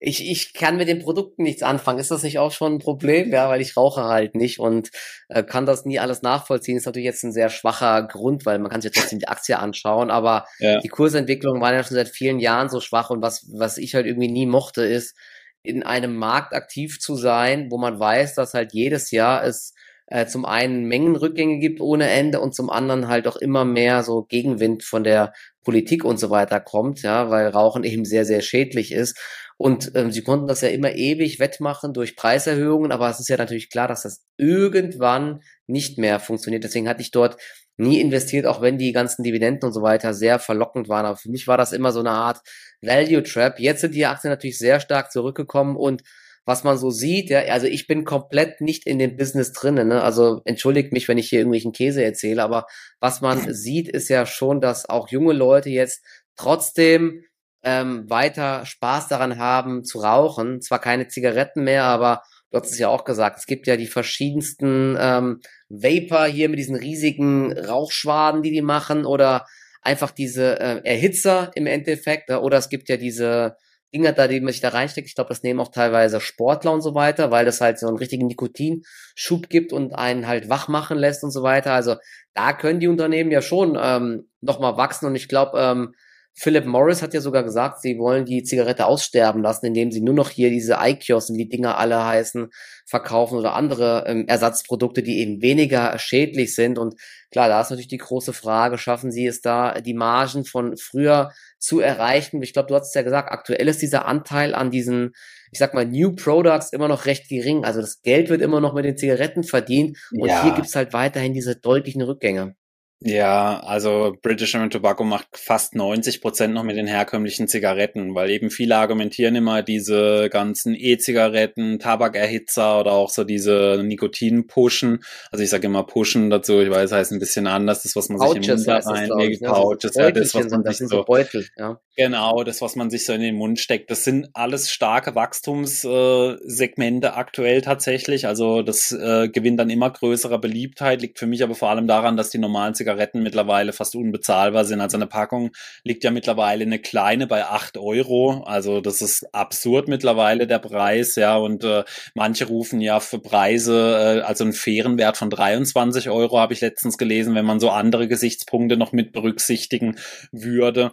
ich, ich kann mit den Produkten nichts anfangen. Ist das nicht auch schon ein Problem? Ja, weil ich rauche halt nicht und äh, kann das nie alles nachvollziehen. Ist natürlich jetzt ein sehr schwacher Grund, weil man kann sich ja trotzdem die Aktie anschauen, aber ja. die Kursentwicklung war ja schon seit vielen Jahren so schwach und was, was ich halt irgendwie nie mochte, ist, in einem Markt aktiv zu sein, wo man weiß, dass halt jedes Jahr es äh, zum einen Mengenrückgänge gibt ohne Ende und zum anderen halt auch immer mehr so Gegenwind von der Politik und so weiter kommt, ja, weil Rauchen eben sehr, sehr schädlich ist. Und ähm, sie konnten das ja immer ewig wettmachen durch Preiserhöhungen, aber es ist ja natürlich klar, dass das irgendwann nicht mehr funktioniert. Deswegen hatte ich dort nie investiert, auch wenn die ganzen Dividenden und so weiter sehr verlockend waren. Aber für mich war das immer so eine Art Value Trap. Jetzt sind die Aktien natürlich sehr stark zurückgekommen und was man so sieht, ja, also ich bin komplett nicht in dem Business drinnen, ne? Also entschuldigt mich, wenn ich hier irgendwelchen Käse erzähle, aber was man sieht, ist ja schon, dass auch junge Leute jetzt trotzdem ähm, weiter Spaß daran haben zu rauchen. Zwar keine Zigaretten mehr, aber du hast es ja auch gesagt, es gibt ja die verschiedensten ähm, Vapor hier mit diesen riesigen Rauchschwaden, die die machen, oder einfach diese äh, Erhitzer im Endeffekt, oder es gibt ja diese Dinger da, die man sich da reinsteckt. Ich glaube, das nehmen auch teilweise Sportler und so weiter, weil das halt so einen richtigen Nikotinschub gibt und einen halt wach machen lässt und so weiter. Also da können die Unternehmen ja schon ähm, nochmal wachsen und ich glaube, ähm, Philip Morris hat ja sogar gesagt, sie wollen die Zigarette aussterben lassen, indem sie nur noch hier diese Ikios und die Dinger alle heißen, verkaufen oder andere ähm, Ersatzprodukte, die eben weniger schädlich sind. Und klar, da ist natürlich die große Frage, schaffen sie es da, die Margen von früher zu erreichen? Ich glaube, du hast es ja gesagt, aktuell ist dieser Anteil an diesen, ich sag mal, New Products immer noch recht gering. Also das Geld wird immer noch mit den Zigaretten verdient. Und ja. hier gibt's halt weiterhin diese deutlichen Rückgänge. Ja, also British American Tobacco macht fast 90 Prozent noch mit den herkömmlichen Zigaretten, weil eben viele argumentieren immer diese ganzen E-Zigaretten, Tabakerhitzer oder auch so diese Nikotin-Pushen. Also ich sage immer Pushen dazu, ich weiß, heißt ein bisschen anders, das, was man Pouches sich im Mund reinlegt, ne? Pouches, ja, das, was man sich so, Beutel, ja. Genau, das, was man sich so in den Mund steckt. Das sind alles starke Wachstumssegmente aktuell tatsächlich. Also das äh, gewinnt dann immer größere Beliebtheit, liegt für mich aber vor allem daran, dass die normalen Zigaretten Zigaretten mittlerweile fast unbezahlbar sind. Also eine Packung liegt ja mittlerweile eine kleine bei acht Euro. Also das ist absurd mittlerweile der Preis, ja. Und äh, manche rufen ja für Preise, äh, also einen fairen Wert von 23 Euro habe ich letztens gelesen, wenn man so andere Gesichtspunkte noch mit berücksichtigen würde.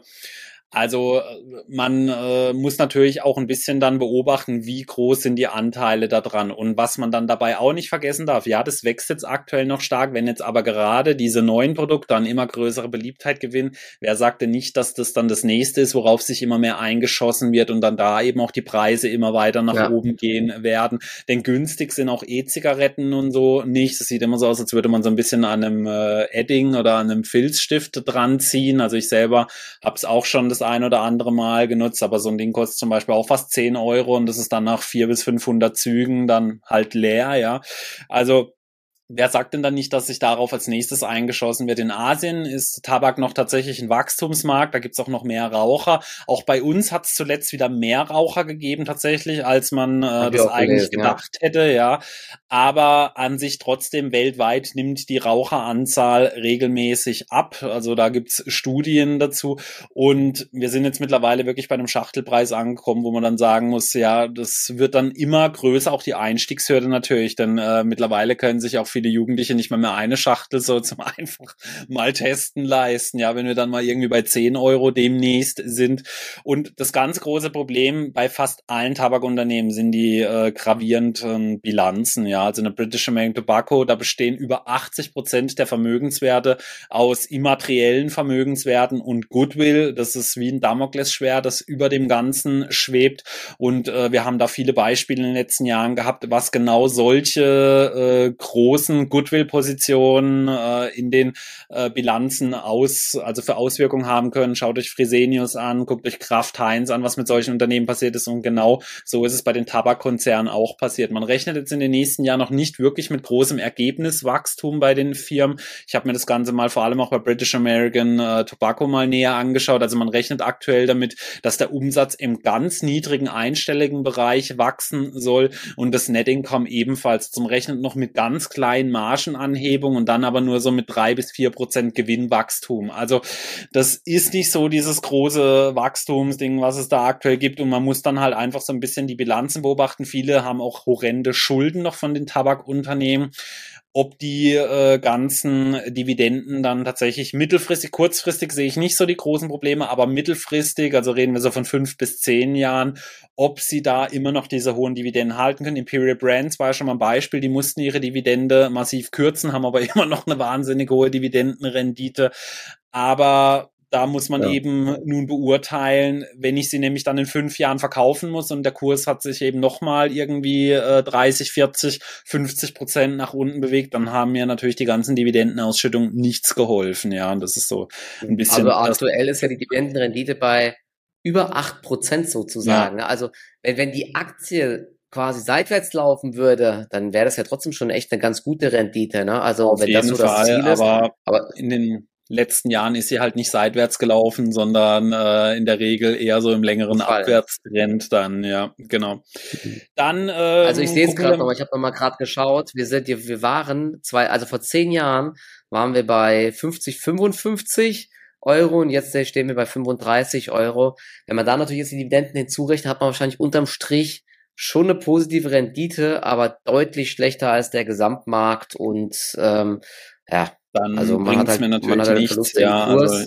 Also man äh, muss natürlich auch ein bisschen dann beobachten, wie groß sind die Anteile da dran und was man dann dabei auch nicht vergessen darf. Ja, das wächst jetzt aktuell noch stark, wenn jetzt aber gerade diese neuen Produkte dann immer größere Beliebtheit gewinnen. Wer sagte nicht, dass das dann das nächste ist, worauf sich immer mehr eingeschossen wird und dann da eben auch die Preise immer weiter nach ja. oben gehen werden. Denn günstig sind auch E-Zigaretten und so nicht. Das sieht immer so aus, als würde man so ein bisschen an einem äh, Edding oder an einem Filzstift dran ziehen. Also ich selber habe es auch schon das ein oder andere Mal genutzt, aber so ein Ding kostet zum Beispiel auch fast 10 Euro und das ist dann nach vier bis 500 Zügen dann halt leer, ja. Also Wer sagt denn dann nicht, dass sich darauf als nächstes eingeschossen wird? In Asien ist Tabak noch tatsächlich ein Wachstumsmarkt, da gibt's auch noch mehr Raucher. Auch bei uns hat es zuletzt wieder mehr Raucher gegeben tatsächlich, als man äh, das eigentlich gelesen, gedacht ja. hätte, ja. Aber an sich trotzdem weltweit nimmt die Raucheranzahl regelmäßig ab. Also da gibt's Studien dazu. Und wir sind jetzt mittlerweile wirklich bei einem Schachtelpreis angekommen, wo man dann sagen muss, ja, das wird dann immer größer, auch die Einstiegshürde natürlich, denn äh, mittlerweile können sich auch viele Jugendliche nicht mal mehr eine Schachtel so zum einfach mal testen leisten. Ja, wenn wir dann mal irgendwie bei 10 Euro demnächst sind. Und das ganz große Problem bei fast allen Tabakunternehmen sind die äh, gravierenden Bilanzen. Ja, also eine British American Tobacco, da bestehen über 80 Prozent der Vermögenswerte aus immateriellen Vermögenswerten und Goodwill. Das ist wie ein Damoklesschwert, das über dem Ganzen schwebt. Und äh, wir haben da viele Beispiele in den letzten Jahren gehabt, was genau solche äh, großen großen Goodwill-Positionen äh, in den äh, Bilanzen aus, also für Auswirkungen haben können. Schaut euch Fresenius an, guckt euch Kraft Heinz an, was mit solchen Unternehmen passiert ist. Und genau so ist es bei den Tabakkonzernen auch passiert. Man rechnet jetzt in den nächsten Jahren noch nicht wirklich mit großem Ergebniswachstum bei den Firmen. Ich habe mir das Ganze mal vor allem auch bei British American äh, Tobacco mal näher angeschaut. Also man rechnet aktuell damit, dass der Umsatz im ganz niedrigen einstelligen Bereich wachsen soll und das Net Income ebenfalls zum Rechnen noch mit ganz kleinen kleinen Margenanhebung und dann aber nur so mit drei bis vier Prozent Gewinnwachstum. Also das ist nicht so dieses große Wachstumsding, was es da aktuell gibt und man muss dann halt einfach so ein bisschen die Bilanzen beobachten. Viele haben auch horrende Schulden noch von den Tabakunternehmen ob die äh, ganzen Dividenden dann tatsächlich mittelfristig, kurzfristig sehe ich nicht so die großen Probleme, aber mittelfristig, also reden wir so von fünf bis zehn Jahren, ob sie da immer noch diese hohen Dividenden halten können. Imperial Brands war ja schon mal ein Beispiel, die mussten ihre Dividende massiv kürzen, haben aber immer noch eine wahnsinnig hohe Dividendenrendite. Aber da muss man ja. eben nun beurteilen, wenn ich sie nämlich dann in fünf Jahren verkaufen muss und der Kurs hat sich eben nochmal irgendwie äh, 30, 40, 50 Prozent nach unten bewegt, dann haben mir natürlich die ganzen Dividendenausschüttungen nichts geholfen. Ja, und das ist so ein bisschen. Also aktuell ist ja die Dividendenrendite bei über acht Prozent sozusagen. Ja. Also wenn, wenn die Aktie quasi seitwärts laufen würde, dann wäre das ja trotzdem schon echt eine ganz gute Rendite. Ne? Also Auf wenn das so das Ziel ist. Aber, aber in den letzten Jahren ist sie halt nicht seitwärts gelaufen, sondern äh, in der Regel eher so im längeren Fall. Abwärtstrend dann, ja, genau. Dann ähm, Also ich sehe es gerade noch, ich habe noch mal gerade geschaut, wir sind wir waren zwei also vor zehn Jahren waren wir bei 50 55 Euro und jetzt stehen wir bei 35 Euro. Wenn man da natürlich jetzt die Dividenden hinzurechnet, hat man wahrscheinlich unterm Strich schon eine positive Rendite, aber deutlich schlechter als der Gesamtmarkt und ähm, ja, dann also bringt es halt, mir natürlich nichts, ja. Also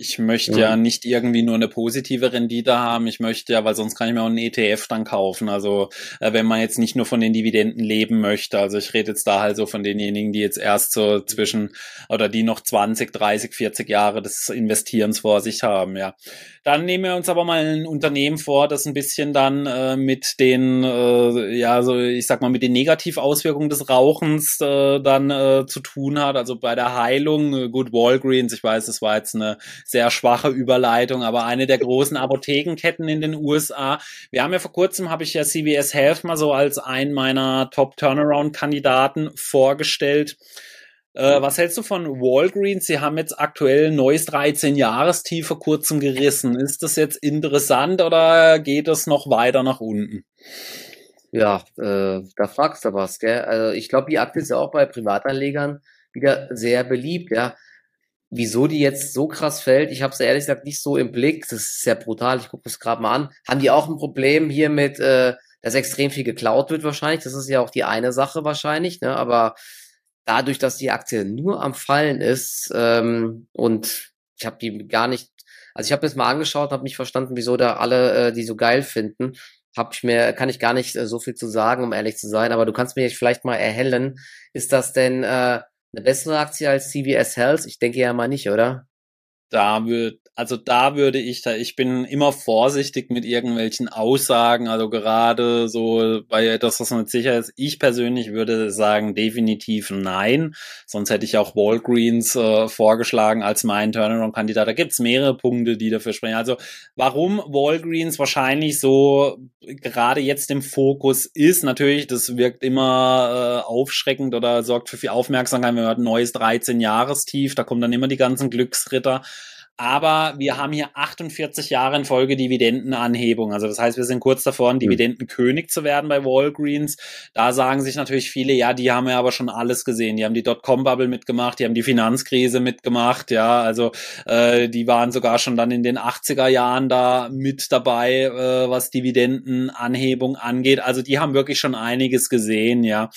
ich möchte ja. ja. nicht irgendwie nur eine positive Rendite haben. Ich möchte ja, weil sonst kann ich mir auch einen ETF dann kaufen. Also äh, wenn man jetzt nicht nur von den Dividenden leben möchte. Also ich rede jetzt da halt so von denjenigen, die jetzt erst so zwischen oder die noch 20, 30, 40 Jahre des Investierens vor sich haben. Ja. Dann nehmen wir uns aber mal ein Unternehmen vor, das ein bisschen dann äh, mit den, äh, ja, so ich sag mal mit den Negativauswirkungen des Rauchens äh, dann äh, zu tun hat. Also bei der Heilung, äh, gut Walgreens, ich weiß, das war jetzt eine sehr schwache Überleitung, aber eine der großen Apothekenketten in den USA. Wir haben ja vor kurzem, habe ich ja CVS Health mal so als einen meiner Top-Turnaround-Kandidaten vorgestellt. Äh, was hältst du von Walgreens? Sie haben jetzt aktuell neues 13 Jahrestief vor kurzem gerissen. Ist das jetzt interessant oder geht es noch weiter nach unten? Ja, äh, da fragst du was, gell? Also ich glaube, die Aktie ist ja auch bei Privatanlegern wieder sehr beliebt, ja. Wieso die jetzt so krass fällt, ich habe es ehrlich gesagt nicht so im Blick. Das ist sehr brutal. Ich gucke es gerade mal an. Haben die auch ein Problem hier mit, äh, dass extrem viel geklaut wird wahrscheinlich? Das ist ja auch die eine Sache wahrscheinlich. Ne? Aber dadurch, dass die Aktie nur am Fallen ist ähm, und ich habe die gar nicht Also ich habe das mal angeschaut, habe nicht verstanden, wieso da alle äh, die so geil finden. Hab ich mir, kann ich gar nicht äh, so viel zu sagen, um ehrlich zu sein, aber du kannst mir vielleicht mal erhellen, ist das denn äh, eine bessere Aktie als CVS Health? Ich denke ja mal nicht, oder? Da wird, also da würde ich da, ich bin immer vorsichtig mit irgendwelchen Aussagen, also gerade so bei etwas, was nicht sicher ist. Ich persönlich würde sagen definitiv nein. Sonst hätte ich auch Walgreens äh, vorgeschlagen als mein Turnaround-Kandidat. Da gibt's mehrere Punkte, die dafür sprechen. Also warum Walgreens wahrscheinlich so gerade jetzt im Fokus ist, natürlich, das wirkt immer äh, aufschreckend oder sorgt für viel Aufmerksamkeit. hört ein neues 13-Jahres-Tief, da kommen dann immer die ganzen Glücksritter aber wir haben hier 48 Jahre in Folge Dividendenanhebung. Also das heißt, wir sind kurz davor, ein hm. Dividendenkönig zu werden bei Walgreens. Da sagen sich natürlich viele, ja, die haben ja aber schon alles gesehen. Die haben die Dotcom-Bubble mitgemacht, die haben die Finanzkrise mitgemacht, ja, also äh, die waren sogar schon dann in den 80er Jahren da mit dabei, äh, was Dividendenanhebung angeht. Also die haben wirklich schon einiges gesehen, ja.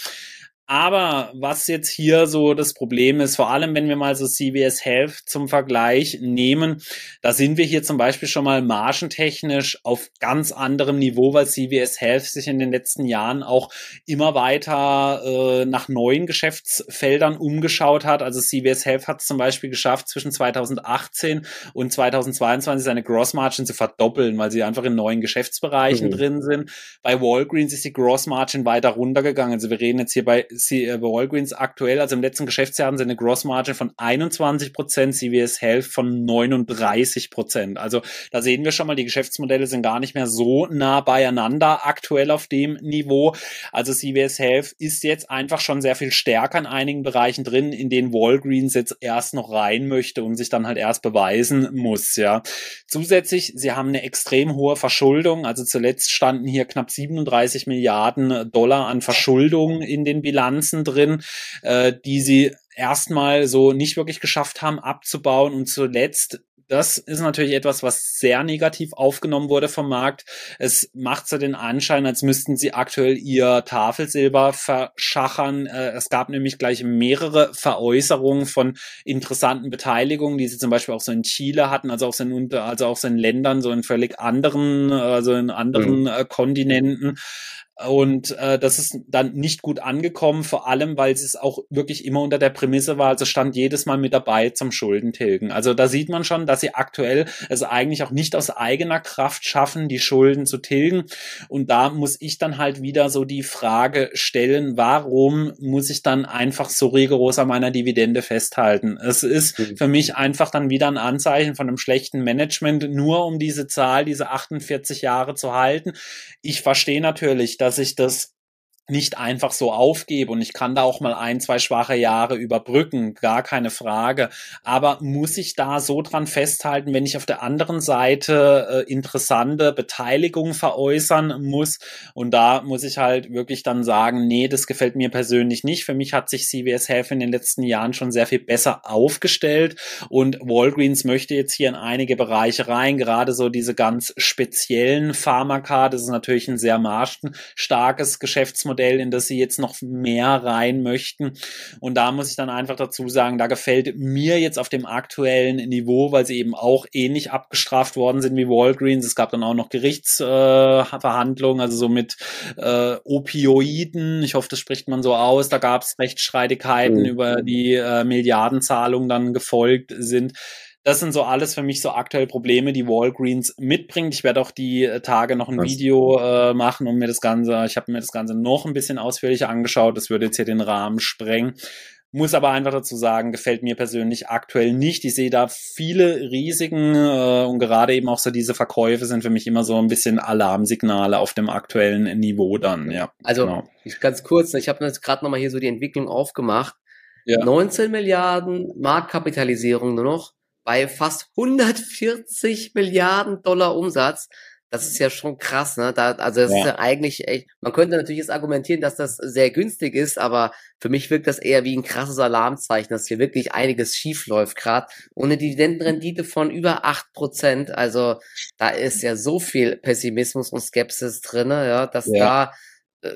Aber was jetzt hier so das Problem ist, vor allem wenn wir mal so CVS Health zum Vergleich nehmen, da sind wir hier zum Beispiel schon mal margentechnisch auf ganz anderem Niveau, weil CVS Health sich in den letzten Jahren auch immer weiter äh, nach neuen Geschäftsfeldern umgeschaut hat. Also CVS Health hat es zum Beispiel geschafft, zwischen 2018 und 2022 seine Gross Margin zu verdoppeln, weil sie einfach in neuen Geschäftsbereichen mhm. drin sind. Bei Walgreens ist die Gross Margin weiter runtergegangen. Also wir reden jetzt hier bei C äh, Walgreens aktuell, also im letzten Geschäftsjahr haben sie eine Gross Margin von 21 Prozent, CVS Health von 39 Prozent. Also da sehen wir schon mal, die Geschäftsmodelle sind gar nicht mehr so nah beieinander aktuell auf dem Niveau. Also CVS Health ist jetzt einfach schon sehr viel stärker in einigen Bereichen drin, in denen Walgreens jetzt erst noch rein möchte und sich dann halt erst beweisen muss, ja. Zusätzlich, sie haben eine extrem hohe Verschuldung. Also zuletzt standen hier knapp 37 Milliarden Dollar an Verschuldung in den Bilanzen Bilanzen drin, äh, die sie erstmal so nicht wirklich geschafft haben abzubauen und zuletzt das ist natürlich etwas, was sehr negativ aufgenommen wurde vom Markt. Es macht so den Anschein, als müssten sie aktuell ihr Tafelsilber verschachern. Äh, es gab nämlich gleich mehrere Veräußerungen von interessanten Beteiligungen, die sie zum Beispiel auch so in Chile hatten, also auch so in, also auch so in Ländern, so in völlig anderen, also in anderen mhm. Kontinenten. Und äh, das ist dann nicht gut angekommen, vor allem, weil es auch wirklich immer unter der Prämisse war, also stand jedes Mal mit dabei zum Schuldentilgen. Also da sieht man schon, dass sie aktuell es eigentlich auch nicht aus eigener Kraft schaffen, die Schulden zu tilgen. Und da muss ich dann halt wieder so die Frage stellen, warum muss ich dann einfach so rigoros an meiner Dividende festhalten? Es ist für mich einfach dann wieder ein Anzeichen von einem schlechten Management, nur um diese Zahl, diese 48 Jahre zu halten. Ich verstehe natürlich, dass ich das nicht einfach so aufgebe und ich kann da auch mal ein, zwei schwache Jahre überbrücken, gar keine Frage. Aber muss ich da so dran festhalten, wenn ich auf der anderen Seite äh, interessante Beteiligung veräußern muss? Und da muss ich halt wirklich dann sagen, nee, das gefällt mir persönlich nicht. Für mich hat sich CVS Health in den letzten Jahren schon sehr viel besser aufgestellt und Walgreens möchte jetzt hier in einige Bereiche rein, gerade so diese ganz speziellen Pharmaka. Das ist natürlich ein sehr margenstarkes Geschäftsmodell Modell, in das sie jetzt noch mehr rein möchten. Und da muss ich dann einfach dazu sagen, da gefällt mir jetzt auf dem aktuellen Niveau, weil sie eben auch ähnlich abgestraft worden sind wie Walgreens. Es gab dann auch noch Gerichtsverhandlungen, äh, also so mit äh, Opioiden. Ich hoffe, das spricht man so aus. Da gab es Rechtsstreitigkeiten mhm. über die äh, Milliardenzahlungen dann gefolgt sind das sind so alles für mich so aktuell Probleme, die Walgreens mitbringt. Ich werde auch die äh, Tage noch ein Was? Video äh, machen und mir das Ganze, ich habe mir das Ganze noch ein bisschen ausführlicher angeschaut. Das würde jetzt hier den Rahmen sprengen. Muss aber einfach dazu sagen, gefällt mir persönlich aktuell nicht. Ich sehe da viele Risiken äh, und gerade eben auch so diese Verkäufe sind für mich immer so ein bisschen Alarmsignale auf dem aktuellen Niveau dann, ja. Also genau. ganz kurz, ich habe jetzt gerade nochmal hier so die Entwicklung aufgemacht. Ja. 19 Milliarden Marktkapitalisierung nur noch bei fast 140 Milliarden Dollar Umsatz. Das ist ja schon krass, ne? Da, also das ja. ist ja eigentlich echt, man könnte natürlich jetzt argumentieren, dass das sehr günstig ist, aber für mich wirkt das eher wie ein krasses Alarmzeichen, dass hier wirklich einiges schief läuft gerade. Ohne Dividendenrendite von über acht Prozent, also da ist ja so viel Pessimismus und Skepsis drinne, ja, dass ja. da äh,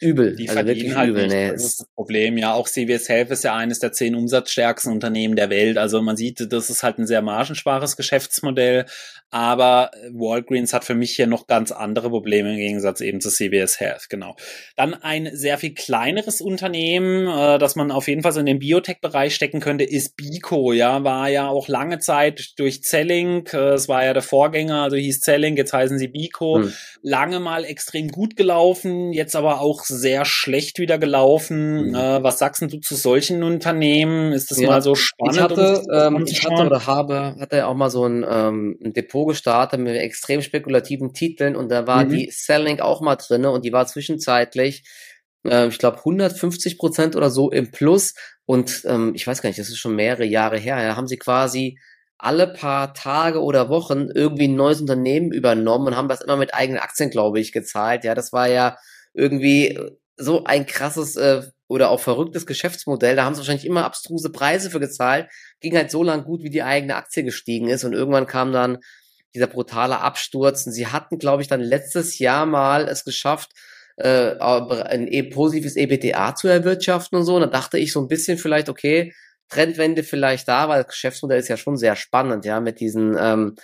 übel. Die also verdienen halt übel. nicht. Nee, das ist das Problem. Ja, auch CVS Health ist ja eines der zehn umsatzstärksten Unternehmen der Welt. Also man sieht, das ist halt ein sehr margenspares Geschäftsmodell. Aber Walgreens hat für mich hier noch ganz andere Probleme im Gegensatz eben zu CVS Health. Genau. Dann ein sehr viel kleineres Unternehmen, äh, das man auf jeden Fall so in den Biotech-Bereich stecken könnte, ist Bico. Ja, war ja auch lange Zeit durch Zellink. Äh, es war ja der Vorgänger, also hieß Zellink, jetzt heißen sie Bico. Hm. Lange mal extrem gut gelaufen, jetzt aber auch sehr schlecht wieder gelaufen. Mhm. Äh, was sagst du zu solchen Unternehmen? Ist das ja, mal so spannend? Ich hatte, um ähm, ich hatte oder habe, hatte auch mal so ein, ähm, ein Depot gestartet mit extrem spekulativen Titeln und da war mhm. die Selling auch mal drinne und die war zwischenzeitlich äh, ich glaube 150 Prozent oder so im Plus und ähm, ich weiß gar nicht, das ist schon mehrere Jahre her. Da haben sie quasi alle paar Tage oder Wochen irgendwie ein neues Unternehmen übernommen und haben das immer mit eigenen Aktien, glaube ich, gezahlt. Ja, das war ja irgendwie so ein krasses äh, oder auch verrücktes Geschäftsmodell. Da haben sie wahrscheinlich immer abstruse Preise für gezahlt. Ging halt so lang gut, wie die eigene Aktie gestiegen ist. Und irgendwann kam dann dieser brutale Absturz. Und sie hatten, glaube ich, dann letztes Jahr mal es geschafft, äh, ein e positives EBTA zu erwirtschaften und so. Und da dachte ich so ein bisschen vielleicht, okay, Trendwende vielleicht da, weil das Geschäftsmodell ist ja schon sehr spannend, ja, mit diesen ähm,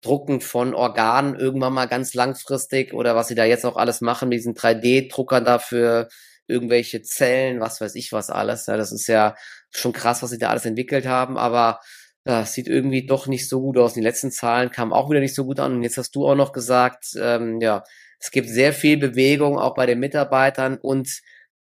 Drucken von Organen irgendwann mal ganz langfristig oder was sie da jetzt auch alles machen, diesen 3D-Druckern dafür irgendwelche Zellen, was weiß ich was alles. Ja, das ist ja schon krass, was sie da alles entwickelt haben, aber ja, sieht irgendwie doch nicht so gut aus. Die letzten Zahlen kamen auch wieder nicht so gut an. Und jetzt hast du auch noch gesagt, ähm, ja, es gibt sehr viel Bewegung auch bei den Mitarbeitern und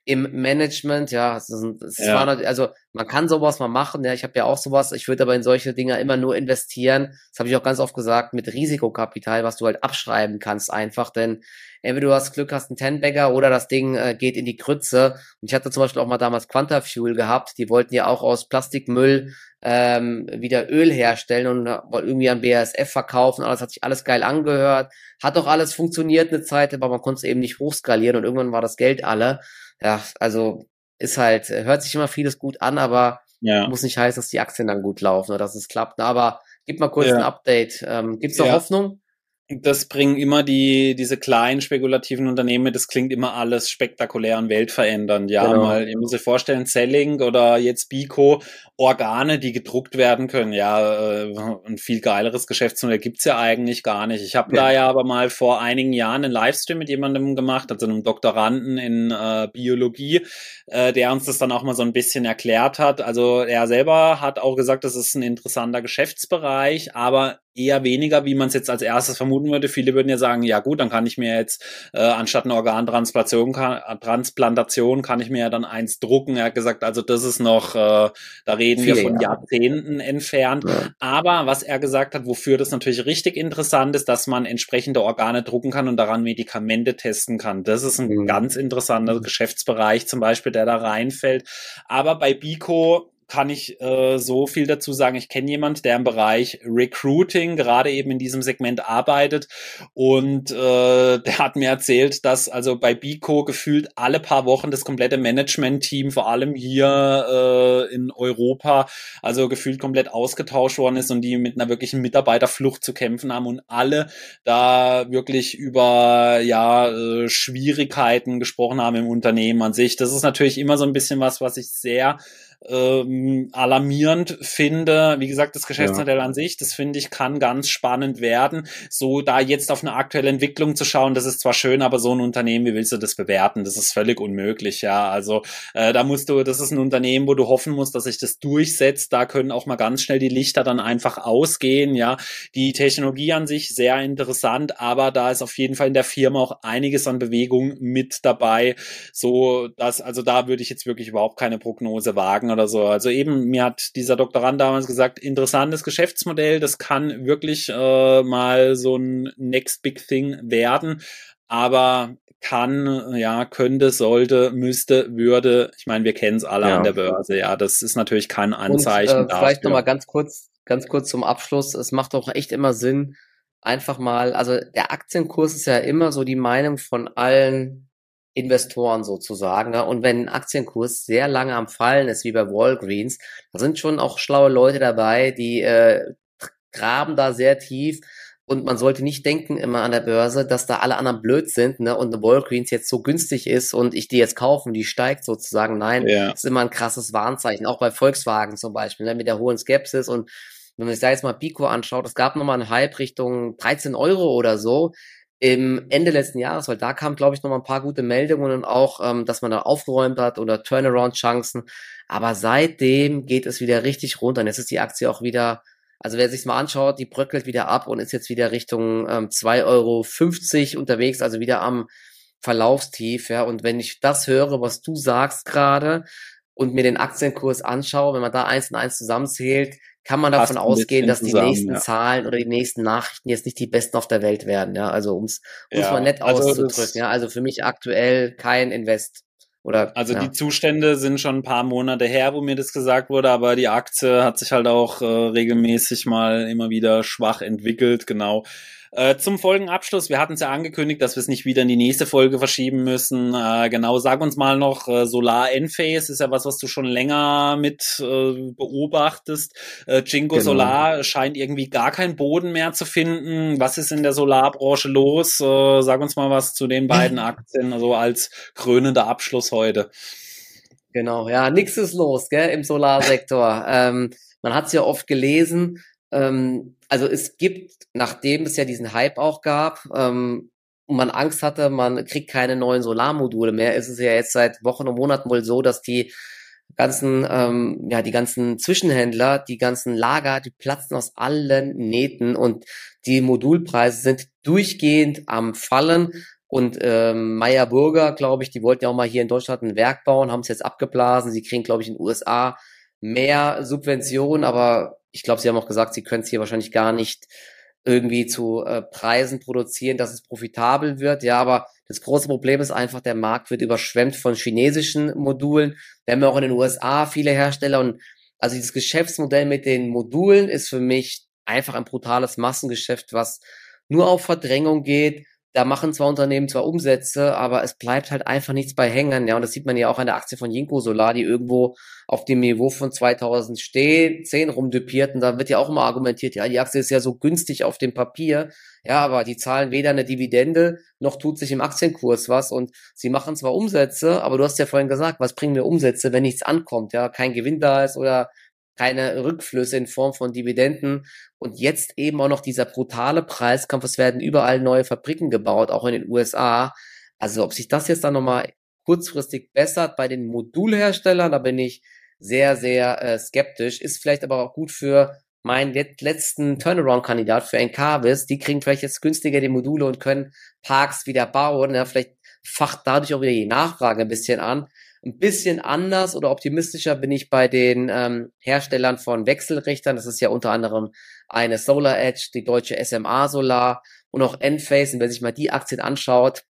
im Management, ja, es ist, es ja. War, also man kann sowas mal machen, ja, ich habe ja auch sowas, ich würde aber in solche Dinge immer nur investieren, das habe ich auch ganz oft gesagt, mit Risikokapital, was du halt abschreiben kannst einfach, denn entweder du hast Glück, hast einen Tenbagger oder das Ding äh, geht in die Grütze und ich hatte zum Beispiel auch mal damals Quantafuel gehabt, die wollten ja auch aus Plastikmüll ähm, wieder Öl herstellen und wollten irgendwie an BASF verkaufen, alles hat sich alles geil angehört, hat doch alles funktioniert eine Zeit, aber man konnte es eben nicht hochskalieren und irgendwann war das Geld alle ja, also ist halt, hört sich immer vieles gut an, aber ja. muss nicht heißen, dass die Aktien dann gut laufen oder dass es klappt. Aber gib mal kurz ja. ein Update. Ähm, Gibt es noch ja. Hoffnung? Das bringen immer die, diese kleinen spekulativen Unternehmen, das klingt immer alles spektakulär und weltverändernd. Ja, genau. mal, ihr müsst euch vorstellen, Selling oder jetzt Bico, Organe, die gedruckt werden können. Ja, äh, ein viel geileres Geschäftsmodell gibt's ja eigentlich gar nicht. Ich habe ja. da ja aber mal vor einigen Jahren einen Livestream mit jemandem gemacht, also einem Doktoranden in äh, Biologie, äh, der uns das dann auch mal so ein bisschen erklärt hat. Also er selber hat auch gesagt, das ist ein interessanter Geschäftsbereich, aber eher weniger, wie man es jetzt als erstes vermuten würde. Viele würden ja sagen, ja gut, dann kann ich mir jetzt äh, anstatt eine Organtransplantation kann, Transplantation kann ich mir ja dann eins drucken. Er hat gesagt, also das ist noch, äh, da reden Viele, wir von ja. Jahrzehnten entfernt. Ja. Aber was er gesagt hat, wofür das natürlich richtig interessant ist, dass man entsprechende Organe drucken kann und daran Medikamente testen kann. Das ist ein mhm. ganz interessanter Geschäftsbereich zum Beispiel, der da reinfällt. Aber bei Bico kann ich äh, so viel dazu sagen. Ich kenne jemand, der im Bereich Recruiting gerade eben in diesem Segment arbeitet und äh, der hat mir erzählt, dass also bei Bico gefühlt alle paar Wochen das komplette Management-Team, vor allem hier äh, in Europa, also gefühlt komplett ausgetauscht worden ist und die mit einer wirklichen Mitarbeiterflucht zu kämpfen haben und alle da wirklich über ja äh, Schwierigkeiten gesprochen haben im Unternehmen an sich. Das ist natürlich immer so ein bisschen was, was ich sehr ähm, alarmierend finde. Wie gesagt, das Geschäftsmodell ja. an sich, das finde ich, kann ganz spannend werden. So da jetzt auf eine aktuelle Entwicklung zu schauen, das ist zwar schön, aber so ein Unternehmen, wie willst du das bewerten? Das ist völlig unmöglich, ja. Also äh, da musst du, das ist ein Unternehmen, wo du hoffen musst, dass sich das durchsetzt. Da können auch mal ganz schnell die Lichter dann einfach ausgehen, ja. Die Technologie an sich sehr interessant, aber da ist auf jeden Fall in der Firma auch einiges an Bewegung mit dabei. So, dass, also da würde ich jetzt wirklich überhaupt keine Prognose wagen oder so. Also eben, mir hat dieser Doktorand damals gesagt, interessantes Geschäftsmodell, das kann wirklich äh, mal so ein Next Big Thing werden, aber kann, ja, könnte, sollte, müsste, würde, ich meine, wir kennen es alle ja. an der Börse, ja, das ist natürlich kein Anzeichen. Und, äh, vielleicht nochmal ganz kurz, ganz kurz zum Abschluss, es macht auch echt immer Sinn, einfach mal, also der Aktienkurs ist ja immer so die Meinung von allen Investoren sozusagen. Ne? Und wenn ein Aktienkurs sehr lange am Fallen ist, wie bei Walgreens, da sind schon auch schlaue Leute dabei, die äh, graben da sehr tief Und man sollte nicht denken immer an der Börse, dass da alle anderen blöd sind, ne? Und eine Walgreens jetzt so günstig ist und ich die jetzt kaufen, die steigt sozusagen. Nein, ja. das ist immer ein krasses Warnzeichen. Auch bei Volkswagen zum Beispiel, ne? mit der hohen Skepsis. Und wenn man sich da jetzt mal Pico anschaut, es gab nochmal einen Hype Richtung 13 Euro oder so im Ende letzten Jahres, weil da kam, glaube ich, noch mal ein paar gute Meldungen und auch, ähm, dass man da aufgeräumt hat oder Turnaround-Chancen. Aber seitdem geht es wieder richtig runter. Und jetzt ist die Aktie auch wieder, also wer sich mal anschaut, die bröckelt wieder ab und ist jetzt wieder Richtung ähm, 2,50 Euro unterwegs, also wieder am Verlaufstief. Ja. Und wenn ich das höre, was du sagst gerade und mir den Aktienkurs anschaue, wenn man da eins und eins zusammenzählt, kann man davon ausgehen, dass die zusammen, nächsten ja. Zahlen oder die nächsten Nachrichten jetzt nicht die besten auf der Welt werden. Ja, also ums ja, mal nett also auszudrücken. Ja, also für mich aktuell kein Invest. Oder, also ja. die Zustände sind schon ein paar Monate her, wo mir das gesagt wurde, aber die Aktie hat sich halt auch äh, regelmäßig mal immer wieder schwach entwickelt, genau. Äh, zum Folgenabschluss, wir hatten es ja angekündigt, dass wir es nicht wieder in die nächste Folge verschieben müssen. Äh, genau, sag uns mal noch, äh, Solar Enphase ist ja was, was du schon länger mit äh, beobachtest. Äh, Jingo genau. Solar scheint irgendwie gar keinen Boden mehr zu finden. Was ist in der Solarbranche los? Sag uns mal was zu den beiden Aktien, also als krönender Abschluss heute. Genau, ja, nichts ist los, gell, im Solarsektor. ähm, man hat es ja oft gelesen, ähm, also es gibt, nachdem es ja diesen Hype auch gab, ähm, und man Angst hatte, man kriegt keine neuen Solarmodule mehr, ist es ja jetzt seit Wochen und Monaten wohl so, dass die ganzen, ähm, ja, die ganzen Zwischenhändler, die ganzen Lager, die platzen aus allen Nähten und die Modulpreise sind durchgehend am Fallen. Und ähm, Meyer Burger, glaube ich, die wollten ja auch mal hier in Deutschland ein Werk bauen, haben es jetzt abgeblasen. Sie kriegen, glaube ich, in den USA mehr Subventionen, aber ich glaube, Sie haben auch gesagt, Sie können es hier wahrscheinlich gar nicht irgendwie zu äh, Preisen produzieren, dass es profitabel wird. Ja, aber das große Problem ist einfach, der Markt wird überschwemmt von chinesischen Modulen. Wir haben ja auch in den USA viele Hersteller und also dieses Geschäftsmodell mit den Modulen ist für mich einfach ein brutales Massengeschäft, was nur auf Verdrängung geht, da machen zwar Unternehmen zwar Umsätze, aber es bleibt halt einfach nichts bei hängen. Ja, und das sieht man ja auch an der Aktie von Jinko Solar, die irgendwo auf dem Niveau von 2010 rumdüpiert. Und da wird ja auch immer argumentiert, ja, die Aktie ist ja so günstig auf dem Papier. Ja, aber die zahlen weder eine Dividende, noch tut sich im Aktienkurs was. Und sie machen zwar Umsätze, aber du hast ja vorhin gesagt, was bringen mir Umsätze, wenn nichts ankommt? Ja, kein Gewinn da ist oder keine Rückflüsse in Form von Dividenden und jetzt eben auch noch dieser brutale Preiskampf. Es werden überall neue Fabriken gebaut, auch in den USA. Also ob sich das jetzt dann nochmal kurzfristig bessert bei den Modulherstellern, da bin ich sehr, sehr äh, skeptisch. Ist vielleicht aber auch gut für meinen letzten Turnaround-Kandidat für Encarvis. Die kriegen vielleicht jetzt günstiger die Module und können Parks wieder bauen. Ja, vielleicht facht dadurch auch wieder die Nachfrage ein bisschen an. Ein bisschen anders oder optimistischer bin ich bei den ähm, Herstellern von Wechselrichtern. Das ist ja unter anderem eine Solar Edge, die deutsche SMA Solar und auch Enphase. Und wer sich mal die Aktien anschaut,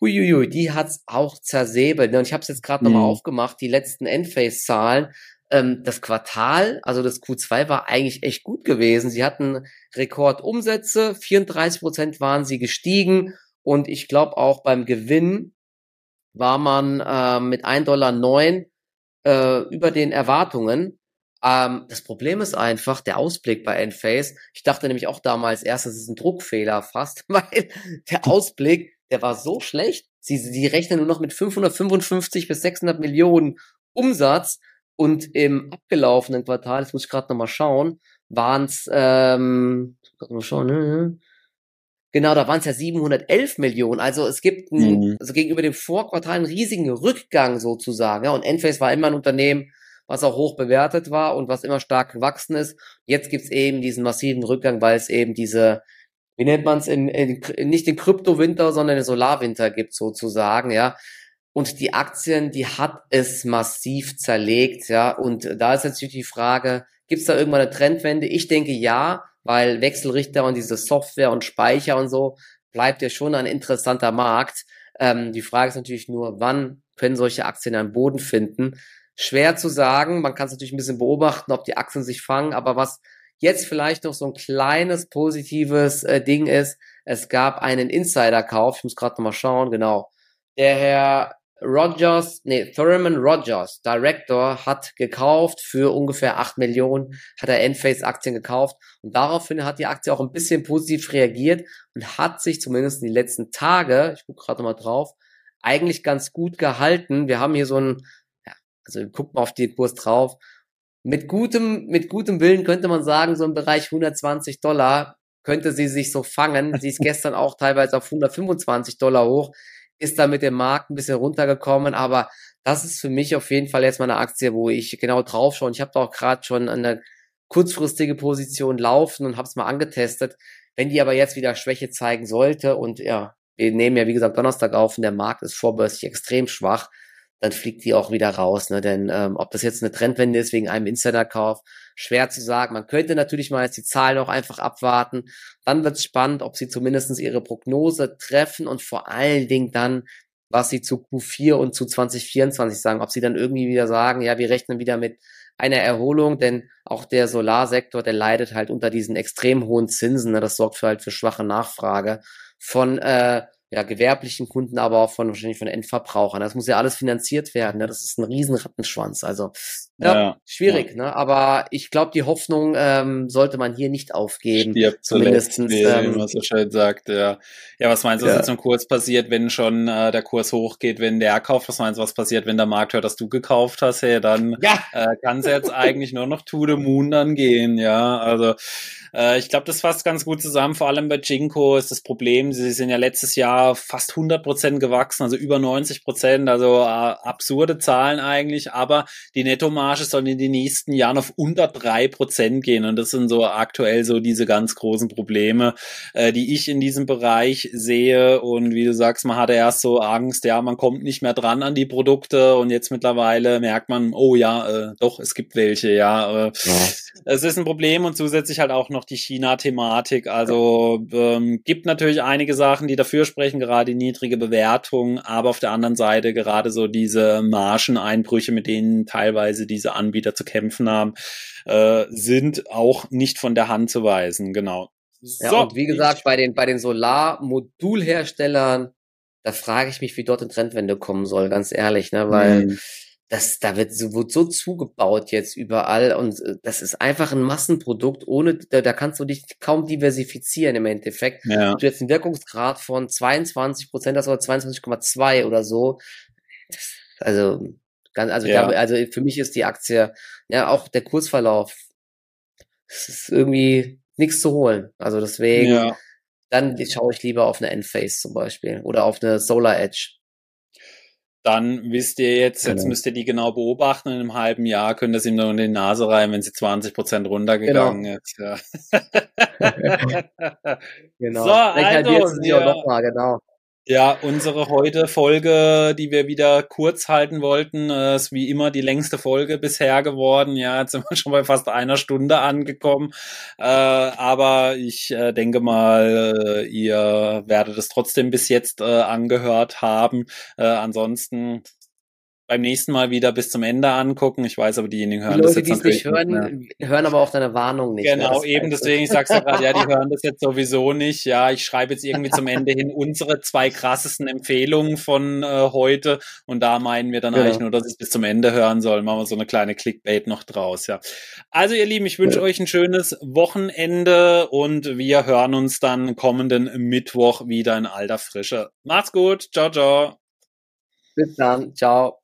huiuiui, die hat's auch zersäbelt. Und ich habe es jetzt gerade mhm. nochmal aufgemacht, die letzten Enphase-Zahlen. Ähm, das Quartal, also das Q2 war eigentlich echt gut gewesen. Sie hatten Rekordumsätze, 34 Prozent waren sie gestiegen und ich glaube auch beim Gewinn war man äh, mit 1,09 Dollar äh, über den Erwartungen. Ähm, das Problem ist einfach der Ausblick bei Enphase. Ich dachte nämlich auch damals erst, das ist ein Druckfehler fast, weil der Ausblick, der war so schlecht. Sie, sie rechnen nur noch mit 555 bis 600 Millionen Umsatz und im abgelaufenen Quartal, das muss ich gerade nochmal schauen, waren es, ähm, mal schauen? Genau, da waren es ja 711 Millionen. Also es gibt ein, mhm. also gegenüber dem Vorquartal einen riesigen Rückgang sozusagen. Ja, und Enphase war immer ein Unternehmen, was auch hoch bewertet war und was immer stark gewachsen ist. Jetzt gibt's eben diesen massiven Rückgang, weil es eben diese, wie nennt man es, nicht den Kryptowinter, sondern den Solarwinter gibt sozusagen, ja. Und die Aktien, die hat es massiv zerlegt, ja. Und da ist jetzt natürlich die Frage, gibt's da irgendwann eine Trendwende? Ich denke ja, weil Wechselrichter und diese Software und Speicher und so bleibt ja schon ein interessanter Markt. Ähm, die Frage ist natürlich nur, wann können solche Aktien einen Boden finden? Schwer zu sagen. Man kann es natürlich ein bisschen beobachten, ob die Aktien sich fangen. Aber was jetzt vielleicht noch so ein kleines positives äh, Ding ist, es gab einen Insider-Kauf. Ich muss gerade noch mal schauen. Genau. Der Herr Rogers, nee, Thurman Rogers, Director, hat gekauft für ungefähr 8 Millionen, hat er Enphase-Aktien gekauft und daraufhin hat die Aktie auch ein bisschen positiv reagiert und hat sich zumindest in den letzten Tage, ich gucke gerade mal drauf, eigentlich ganz gut gehalten. Wir haben hier so ein, ja, also guck mal auf den Kurs drauf. Mit gutem, mit gutem Willen könnte man sagen, so im Bereich 120 Dollar könnte sie sich so fangen. Sie ist gestern auch teilweise auf 125 Dollar hoch ist da mit dem Markt ein bisschen runtergekommen, aber das ist für mich auf jeden Fall jetzt mal eine Aktie, wo ich genau drauf schaue. Und ich habe da auch gerade schon eine kurzfristige Position laufen und habe es mal angetestet. Wenn die aber jetzt wieder Schwäche zeigen sollte und ja, wir nehmen ja wie gesagt Donnerstag auf und der Markt ist vorbörslich extrem schwach, dann fliegt die auch wieder raus. Ne? Denn ähm, ob das jetzt eine Trendwende ist wegen einem Insiderkauf, schwer zu sagen. Man könnte natürlich mal jetzt die Zahlen auch einfach abwarten. Dann wird es spannend, ob sie zumindestens ihre Prognose treffen und vor allen Dingen dann, was sie zu Q4 und zu 2024 sagen. Ob sie dann irgendwie wieder sagen, ja, wir rechnen wieder mit einer Erholung, denn auch der Solarsektor, der leidet halt unter diesen extrem hohen Zinsen. Ne? Das sorgt für halt für schwache Nachfrage von äh, ja, gewerblichen Kunden, aber auch von wahrscheinlich von Endverbrauchern. Das muss ja alles finanziert werden. Ne? Das ist ein riesen Rattenschwanz. Also ja, ja schwierig, ja. ne? Aber ich glaube, die Hoffnung ähm, sollte man hier nicht aufgeben. Stirbt wie, ähm, man so schön sagt, ja. Ja, was meinst du, was ja. jetzt im Kurs passiert, wenn schon äh, der Kurs hochgeht, wenn der kauft? Was meinst du, was passiert, wenn der Markt hört, dass du gekauft hast? Hey, dann ja. äh, kann es jetzt eigentlich nur noch to the moon dann gehen, ja. Also äh, ich glaube, das fasst ganz gut zusammen. Vor allem bei Jinko ist das Problem, sie sind ja letztes Jahr fast 100 Prozent gewachsen, also über 90 Prozent, also äh, absurde Zahlen eigentlich, aber die Nettomarge soll in den nächsten Jahren auf unter drei Prozent gehen und das sind so aktuell so diese ganz großen Probleme, äh, die ich in diesem Bereich sehe und wie du sagst, man hatte erst so Angst, ja, man kommt nicht mehr dran an die Produkte und jetzt mittlerweile merkt man, oh ja, äh, doch, es gibt welche, ja. Äh, ja. Es ist ein Problem und zusätzlich halt auch noch die China-Thematik. Also ähm, gibt natürlich einige Sachen, die dafür sprechen, gerade die niedrige Bewertung, aber auf der anderen Seite gerade so diese Margeneinbrüche, mit denen teilweise diese Anbieter zu kämpfen haben, äh, sind auch nicht von der Hand zu weisen. Genau. Ja, so, und wie gesagt, bei den, bei den Solarmodulherstellern, da frage ich mich, wie dort eine Trendwende kommen soll, ganz ehrlich, ne, weil mhm das, da wird so, wird so zugebaut jetzt überall und äh, das ist einfach ein Massenprodukt, ohne, da, da kannst du dich kaum diversifizieren im Endeffekt. Ja. Du jetzt einen Wirkungsgrad von 22 Prozent, das war 22,2 oder so. Also, ganz, also, ja. da, also für mich ist die Aktie, ja, auch der Kursverlauf, es ist irgendwie nichts zu holen. Also deswegen, ja. dann schaue ich lieber auf eine Endphase zum Beispiel oder auf eine Solar Edge dann wisst ihr jetzt, genau. jetzt müsst ihr die genau beobachten. In einem halben Jahr könnt ihr es ihm nur in die Nase rein, wenn sie 20 Prozent runtergegangen genau. ist. Ja. genau. So, also, ja. noch mal, genau. Ja, unsere heute Folge, die wir wieder kurz halten wollten, äh, ist wie immer die längste Folge bisher geworden. Ja, jetzt sind wir schon bei fast einer Stunde angekommen. Äh, aber ich äh, denke mal, ihr werdet es trotzdem bis jetzt angehört haben. ansonsten beim nächsten Mal wieder bis zum Ende angucken. Ich weiß aber, diejenigen hören die Leute, das jetzt die nicht hören, nicht hören aber auch deine Warnung nicht. Genau, eben deswegen, ich sag's ja gerade, ja, die hören das jetzt sowieso nicht. Ja, ich schreibe jetzt irgendwie zum Ende hin unsere zwei krassesten Empfehlungen von äh, heute und da meinen wir dann genau. eigentlich nur, dass es bis zum Ende hören soll. Machen wir so eine kleine Clickbait noch draus, ja. Also ihr Lieben, ich wünsche ja. euch ein schönes Wochenende und wir hören uns dann kommenden Mittwoch wieder in alter Frische. Macht's gut, ciao, ciao. Bis dann, ciao.